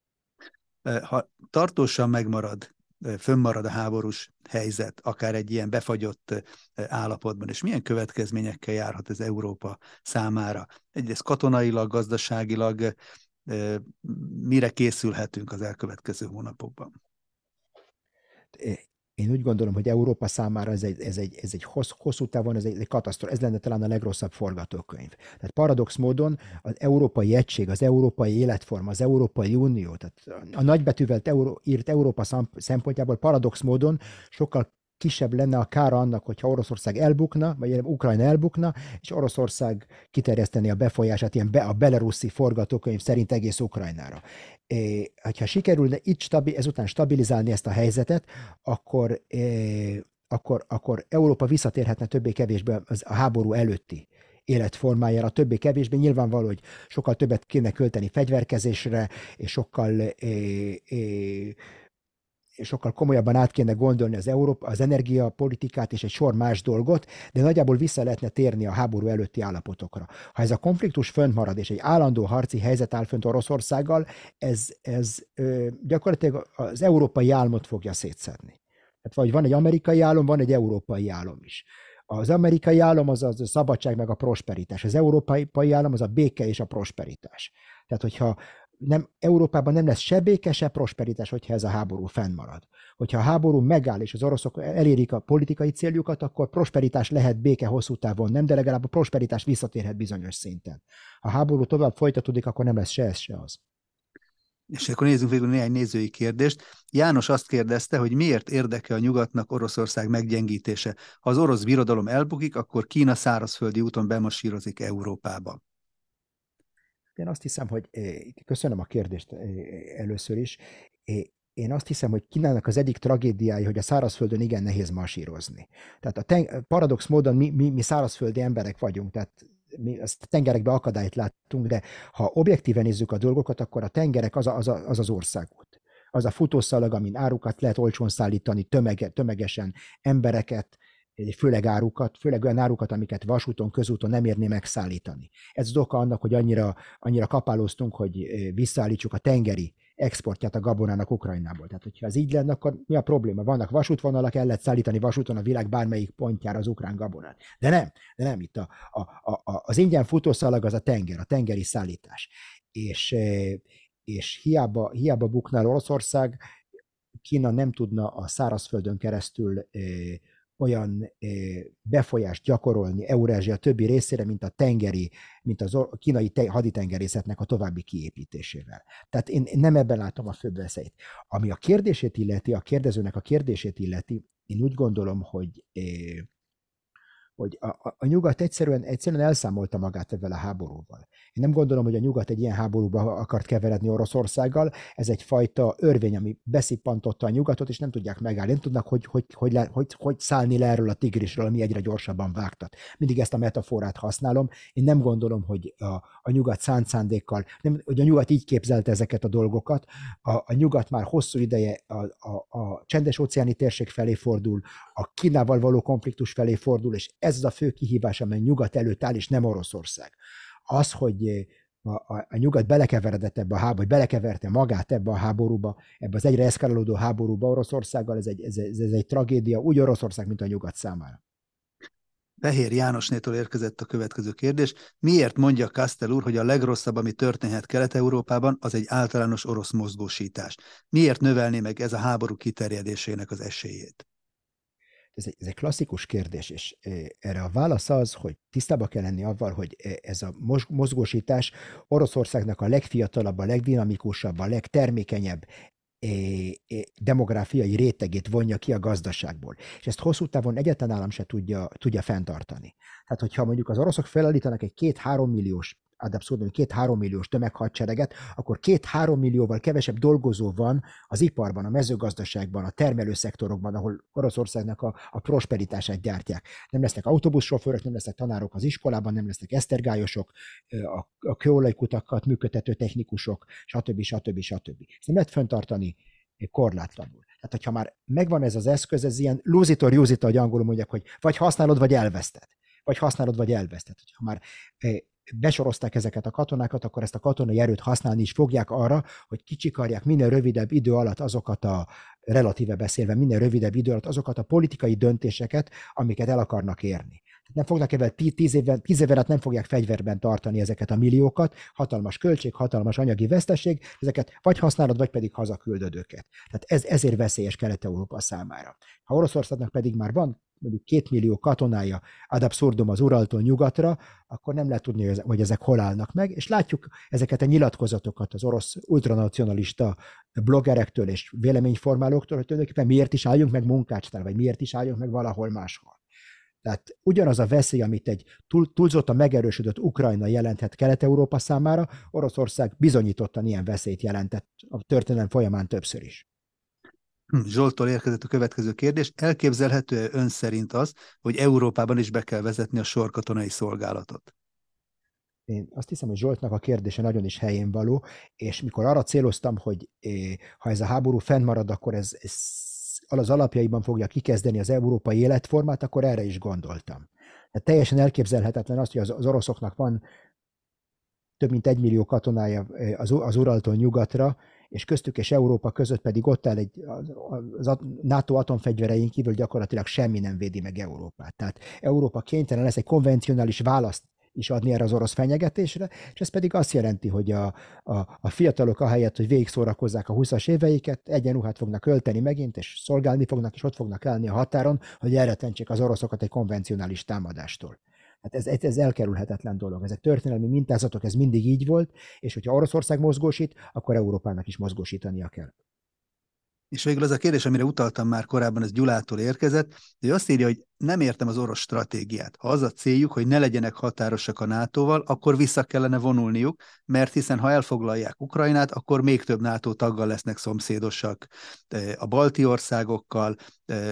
Ha tartósan megmarad fönnmarad a háborús helyzet, akár egy ilyen befagyott állapotban, és milyen következményekkel járhat ez Európa számára. Egyrészt katonailag, gazdaságilag mire készülhetünk az elkövetkező hónapokban? Én úgy gondolom, hogy Európa számára ez egy, ez egy, ez egy hossz, hosszú távon ez egy, egy katasztrófa. Ez lenne talán a legrosszabb forgatókönyv. Tehát paradox módon az európai egység, az európai életforma, az Európai Unió, tehát a nagybetűvel euró, írt Európa szempontjából paradox módon sokkal kisebb lenne a kára annak, hogyha Oroszország elbukna, vagy Ukrajna elbukna, és Oroszország kiterjeszteni a befolyását ilyen be, a belaruszi forgatókönyv szerint egész Ukrajnára. É, hogyha sikerülne itt stabil, ezután stabilizálni ezt a helyzetet, akkor, é, akkor, akkor Európa visszatérhetne többé-kevésbé a háború előtti életformájára, többé-kevésbé. Nyilvánvaló, hogy sokkal többet kéne költeni fegyverkezésre, és sokkal é, é, sokkal komolyabban át kéne gondolni az, Európa, az energiapolitikát és egy sor más dolgot, de nagyjából vissza lehetne térni a háború előtti állapotokra. Ha ez a konfliktus fönt marad, és egy állandó harci helyzet áll fönt Oroszországgal, ez, ez ö, gyakorlatilag az európai álmot fogja szétszedni. Tehát vagy van egy amerikai álom, van egy európai álom is. Az amerikai állam az a szabadság meg a prosperitás, az európai állam az a béke és a prosperitás. Tehát, hogyha nem, Európában nem lesz se béke, se prosperitás, hogyha ez a háború fennmarad. Hogyha a háború megáll, és az oroszok elérik a politikai céljukat, akkor prosperitás lehet béke hosszú távon, nem, de legalább a prosperitás visszatérhet bizonyos szinten. Ha a háború tovább folytatódik, akkor nem lesz se ez, se az. És akkor nézzünk végül néhány nézői kérdést. János azt kérdezte, hogy miért érdeke a nyugatnak Oroszország meggyengítése. Ha az orosz birodalom elbukik, akkor Kína szárazföldi úton bemasírozik Európába. Én azt hiszem, hogy köszönöm a kérdést először is. Én azt hiszem, hogy Kínának az egyik tragédiája, hogy a szárazföldön igen nehéz masírozni. Tehát a ten- paradox módon mi, mi, mi szárazföldi emberek vagyunk, tehát mi azt a tengerekbe akadályt láttunk, de ha objektíven nézzük a dolgokat, akkor a tengerek az a, az, a, az, az országút. Az a futószalag, amin árukat lehet olcsón szállítani, tömege, tömegesen embereket, főleg árukat, főleg olyan árukat, amiket vasúton, közúton nem érné megszállítani. Ez az oka annak, hogy annyira, annyira kapálóztunk, hogy visszaállítsuk a tengeri exportját a gabonának Ukrajnából. Tehát, hogyha ez így lenne, akkor mi a probléma? Vannak vasútvonalak, el lehet szállítani vasúton a világ bármelyik pontjára az ukrán gabonát. De nem, de nem itt a, a, a, az ingyen futószalag az a tenger, a tengeri szállítás. És, és hiába, hiába buknál Oroszország, Kína nem tudna a szárazföldön keresztül olyan befolyást gyakorolni Eurázsia többi részére, mint a tengeri, mint az kínai haditengerészetnek a további kiépítésével. Tehát én nem ebben látom a főbb veszélyt. Ami a kérdését illeti, a kérdezőnek a kérdését illeti, én úgy gondolom, hogy hogy a, a, a nyugat egyszerűen, egyszerűen elszámolta magát ezzel a háborúval. Én nem gondolom, hogy a nyugat egy ilyen háborúba akart keveredni Oroszországgal, ez egyfajta örvény, ami beszippantotta a nyugatot, és nem tudják megállni, nem tudnak, hogy, hogy, hogy, hogy, hogy, hogy szállni le erről a tigrisről, ami egyre gyorsabban vágtat. Mindig ezt a metaforát használom. Én nem gondolom, hogy a, a nyugat szánt szándékkal, nem, hogy a nyugat így képzelte ezeket a dolgokat. A, a nyugat már hosszú ideje a, a, a csendes óceáni térség felé fordul, a Kínával való konfliktus felé fordul, és ez az a fő kihívás, amely nyugat előtt áll, és nem Oroszország. Az, hogy eh, a, a, a nyugat belekeveredett ebbe a háborúba, belekeverte magát ebbe a háborúba, ebbe az egyre eszkalálódó háborúba Oroszországgal, ez egy, ez, ez, egy tragédia, úgy Oroszország, mint a nyugat számára. Fehér Jánosnétól érkezett a következő kérdés. Miért mondja Kastel úr, hogy a legrosszabb, ami történhet Kelet-Európában, az egy általános orosz mozgósítás? Miért növelné meg ez a háború kiterjedésének az esélyét? Ez egy, ez egy klasszikus kérdés, és erre a válasz az, hogy tisztába kell lenni avval, hogy ez a mozgósítás Oroszországnak a legfiatalabb, a legdinamikusabb, a legtermékenyebb demográfiai rétegét vonja ki a gazdaságból. És ezt hosszú távon egyetlen állam se tudja, tudja fenntartani. Tehát, hogyha mondjuk az oroszok felállítanak egy két-három milliós ad abszurdum, két-három milliós tömeghadsereget, akkor két-három millióval kevesebb dolgozó van az iparban, a mezőgazdaságban, a termelőszektorokban, ahol Oroszországnak a, a prosperitását gyártják. Nem lesznek autóbuszsofőrök, nem lesznek tanárok az iskolában, nem lesznek esztergályosok, a, a kőolajkutakat működtető technikusok, stb. stb. stb. Ezt nem lehet fenntartani korlátlanul. Tehát, hogyha már megvan ez az eszköz, ez ilyen lose it or use it, ahogy angolul mondják, hogy vagy használod, vagy elveszted. Vagy használod, vagy elveszted. Ha már besorozták ezeket a katonákat, akkor ezt a katonai erőt használni is fogják arra, hogy kicsikarják minél rövidebb idő alatt azokat a, relatíve beszélve, minél rövidebb idő alatt azokat a politikai döntéseket, amiket el akarnak érni. Nem fognak ebben tíz éven, tíz át nem fogják fegyverben tartani ezeket a milliókat, hatalmas költség, hatalmas anyagi veszteség, ezeket vagy használod, vagy pedig hazaküldöd őket. Tehát ez, ezért veszélyes Kelet-Európa számára. Ha Oroszországnak pedig már van mondjuk két millió katonája ad abszurdum az Uraltól nyugatra, akkor nem lehet tudni, hogy ezek hol állnak meg, és látjuk ezeket a nyilatkozatokat az orosz ultranacionalista bloggerektől és véleményformálóktól, hogy tulajdonképpen miért is álljunk meg munkácsnál, vagy miért is álljunk meg valahol máshol. Tehát ugyanaz a veszély, amit egy túl, túlzottan megerősödött Ukrajna jelenthet Kelet-Európa számára, Oroszország bizonyítottan ilyen veszélyt jelentett a történelem folyamán többször is. Hm, Zsoltól érkezett a következő kérdés. Elképzelhető-e ön szerint az, hogy Európában is be kell vezetni a sorkatonai szolgálatot? Én azt hiszem, hogy Zsoltnak a kérdése nagyon is helyén való, és mikor arra céloztam, hogy eh, ha ez a háború fennmarad, akkor ez, ez az alapjaiban fogja kikezdeni az európai életformát, akkor erre is gondoltam. Tehát teljesen elképzelhetetlen azt, hogy az, az oroszoknak van több mint egy millió katonája eh, az, az Uraltól nyugatra, és köztük és Európa között pedig ott áll egy, az NATO atomfegyvereink kívül gyakorlatilag semmi nem védi meg Európát. Tehát Európa kénytelen lesz egy konvencionális választ is adni erre az orosz fenyegetésre, és ez pedig azt jelenti, hogy a, a, a fiatalok ahelyett, hogy végigszórakozzák a 20-as éveiket, egyenruhát fognak ölteni megint, és szolgálni fognak, és ott fognak állni a határon, hogy elretentsék az oroszokat egy konvencionális támadástól. Hát ez, ez, elkerülhetetlen dolog. Ezek történelmi mintázatok, ez mindig így volt, és hogyha Oroszország mozgósít, akkor Európának is mozgósítania kell. És végül az a kérdés, amire utaltam már korábban, ez Gyulától érkezett, hogy azt írja, hogy nem értem az orosz stratégiát. Ha az a céljuk, hogy ne legyenek határosak a NATO-val, akkor vissza kellene vonulniuk, mert hiszen ha elfoglalják Ukrajnát, akkor még több NATO taggal lesznek szomszédosak a balti országokkal,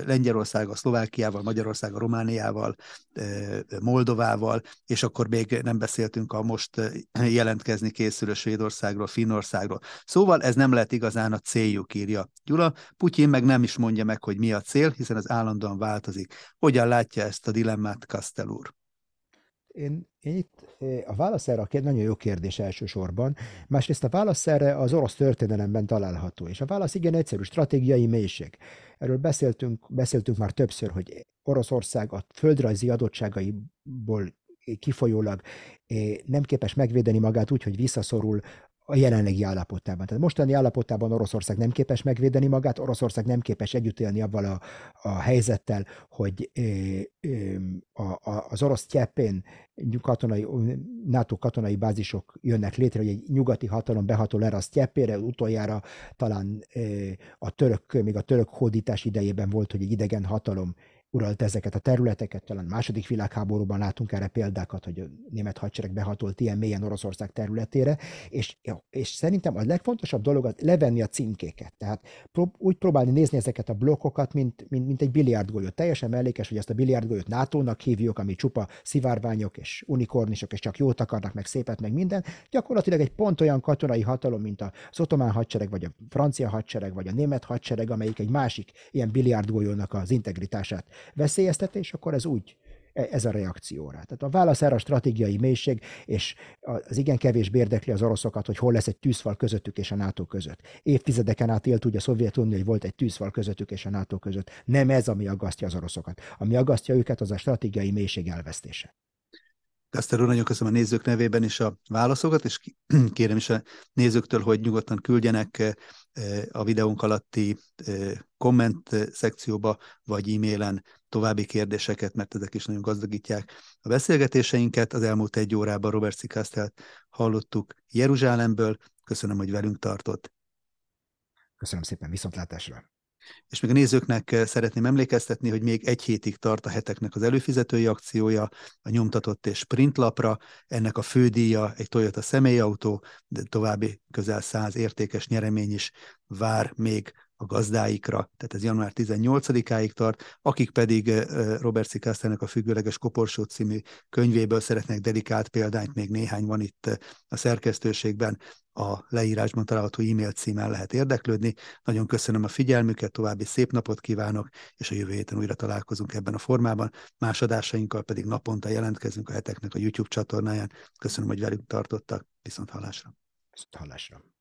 Lengyelországgal, Szlovákiával, Magyarországgal, Romániával, Moldovával, és akkor még nem beszéltünk a most jelentkezni készülő Svédországról, Finnországról. Szóval ez nem lehet igazán a céljuk, írja Gyula. Putyin meg nem is mondja meg, hogy mi a cél, hiszen az állandóan változik. Hogy hogyan látja ezt a dilemmát, Kastel úr? Én, én itt a válasz erre a nagyon jó kérdés elsősorban. Másrészt a válasz erre az orosz történelemben található. És a válasz igen egyszerű, stratégiai mélység. Erről beszéltünk, beszéltünk már többször, hogy Oroszország a földrajzi adottságaiból kifolyólag nem képes megvédeni magát úgy, hogy visszaszorul a jelenlegi állapotában. Tehát mostani állapotában Oroszország nem képes megvédeni magát, Oroszország nem képes együtt élni avval a, a helyzettel, hogy a, a, az orosz tyeppén katonai, NATO katonai bázisok jönnek létre, hogy egy nyugati hatalom behatol erre a tyeppére, utoljára talán a török, még a török hódítás idejében volt, hogy egy idegen hatalom uralt ezeket a területeket, talán második világháborúban látunk erre példákat, hogy a német hadsereg behatolt ilyen mélyen Oroszország területére, és, és szerintem a legfontosabb dolog az levenni a címkéket. Tehát prób- úgy próbálni nézni ezeket a blokkokat, mint, mint, mint egy biliárdgolyót. Teljesen mellékes, hogy ezt a biliárdgolyót NATO-nak hívjuk, ami csupa szivárványok és unikornisok, és csak jót akarnak, meg szépet, meg minden. Gyakorlatilag egy pont olyan katonai hatalom, mint az otomán hadsereg, vagy a francia hadsereg, vagy a német hadsereg, amelyik egy másik ilyen biliárdgolyónak az integritását veszélyezteti, és akkor ez úgy, e, ez a reakció rá. Tehát a válasz erre a stratégiai mélység, és az igen kevés érdekli az oroszokat, hogy hol lesz egy tűzfal közöttük és a NATO között. Évtizedeken át élt ugye a Szovjetunió, hogy volt egy tűzfal közöttük és a NATO között. Nem ez, ami aggasztja az oroszokat. Ami aggasztja őket, az a stratégiai mélység elvesztése. Kaszter úr, nagyon köszönöm a nézők nevében is a válaszokat, és *clears throat* kérem is a nézőktől, hogy nyugodtan küldjenek a videónk alatti komment szekcióba, vagy e-mailen további kérdéseket, mert ezek is nagyon gazdagítják a beszélgetéseinket. Az elmúlt egy órában Robert Cikasztelt hallottuk Jeruzsálemből. Köszönöm, hogy velünk tartott. Köszönöm szépen, viszontlátásra! És még a nézőknek eh, szeretném emlékeztetni, hogy még egy hétig tart a heteknek az előfizetői akciója, a nyomtatott és printlapra. Ennek a fődíja egy Toyota személyautó, de további közel száz értékes nyeremény is vár még a gazdáikra, tehát ez január 18-áig tart, akik pedig Robert Szikasztának a Függőleges Koporsó című könyvéből szeretnek dedikált példányt, még néhány van itt a szerkesztőségben, a leírásban található e-mail címen lehet érdeklődni. Nagyon köszönöm a figyelmüket, további szép napot kívánok, és a jövő héten újra találkozunk ebben a formában. Más adásainkkal pedig naponta jelentkezünk a heteknek a YouTube csatornáján. Köszönöm, hogy velünk tartottak. Viszont hallásra. Viszont hallásra.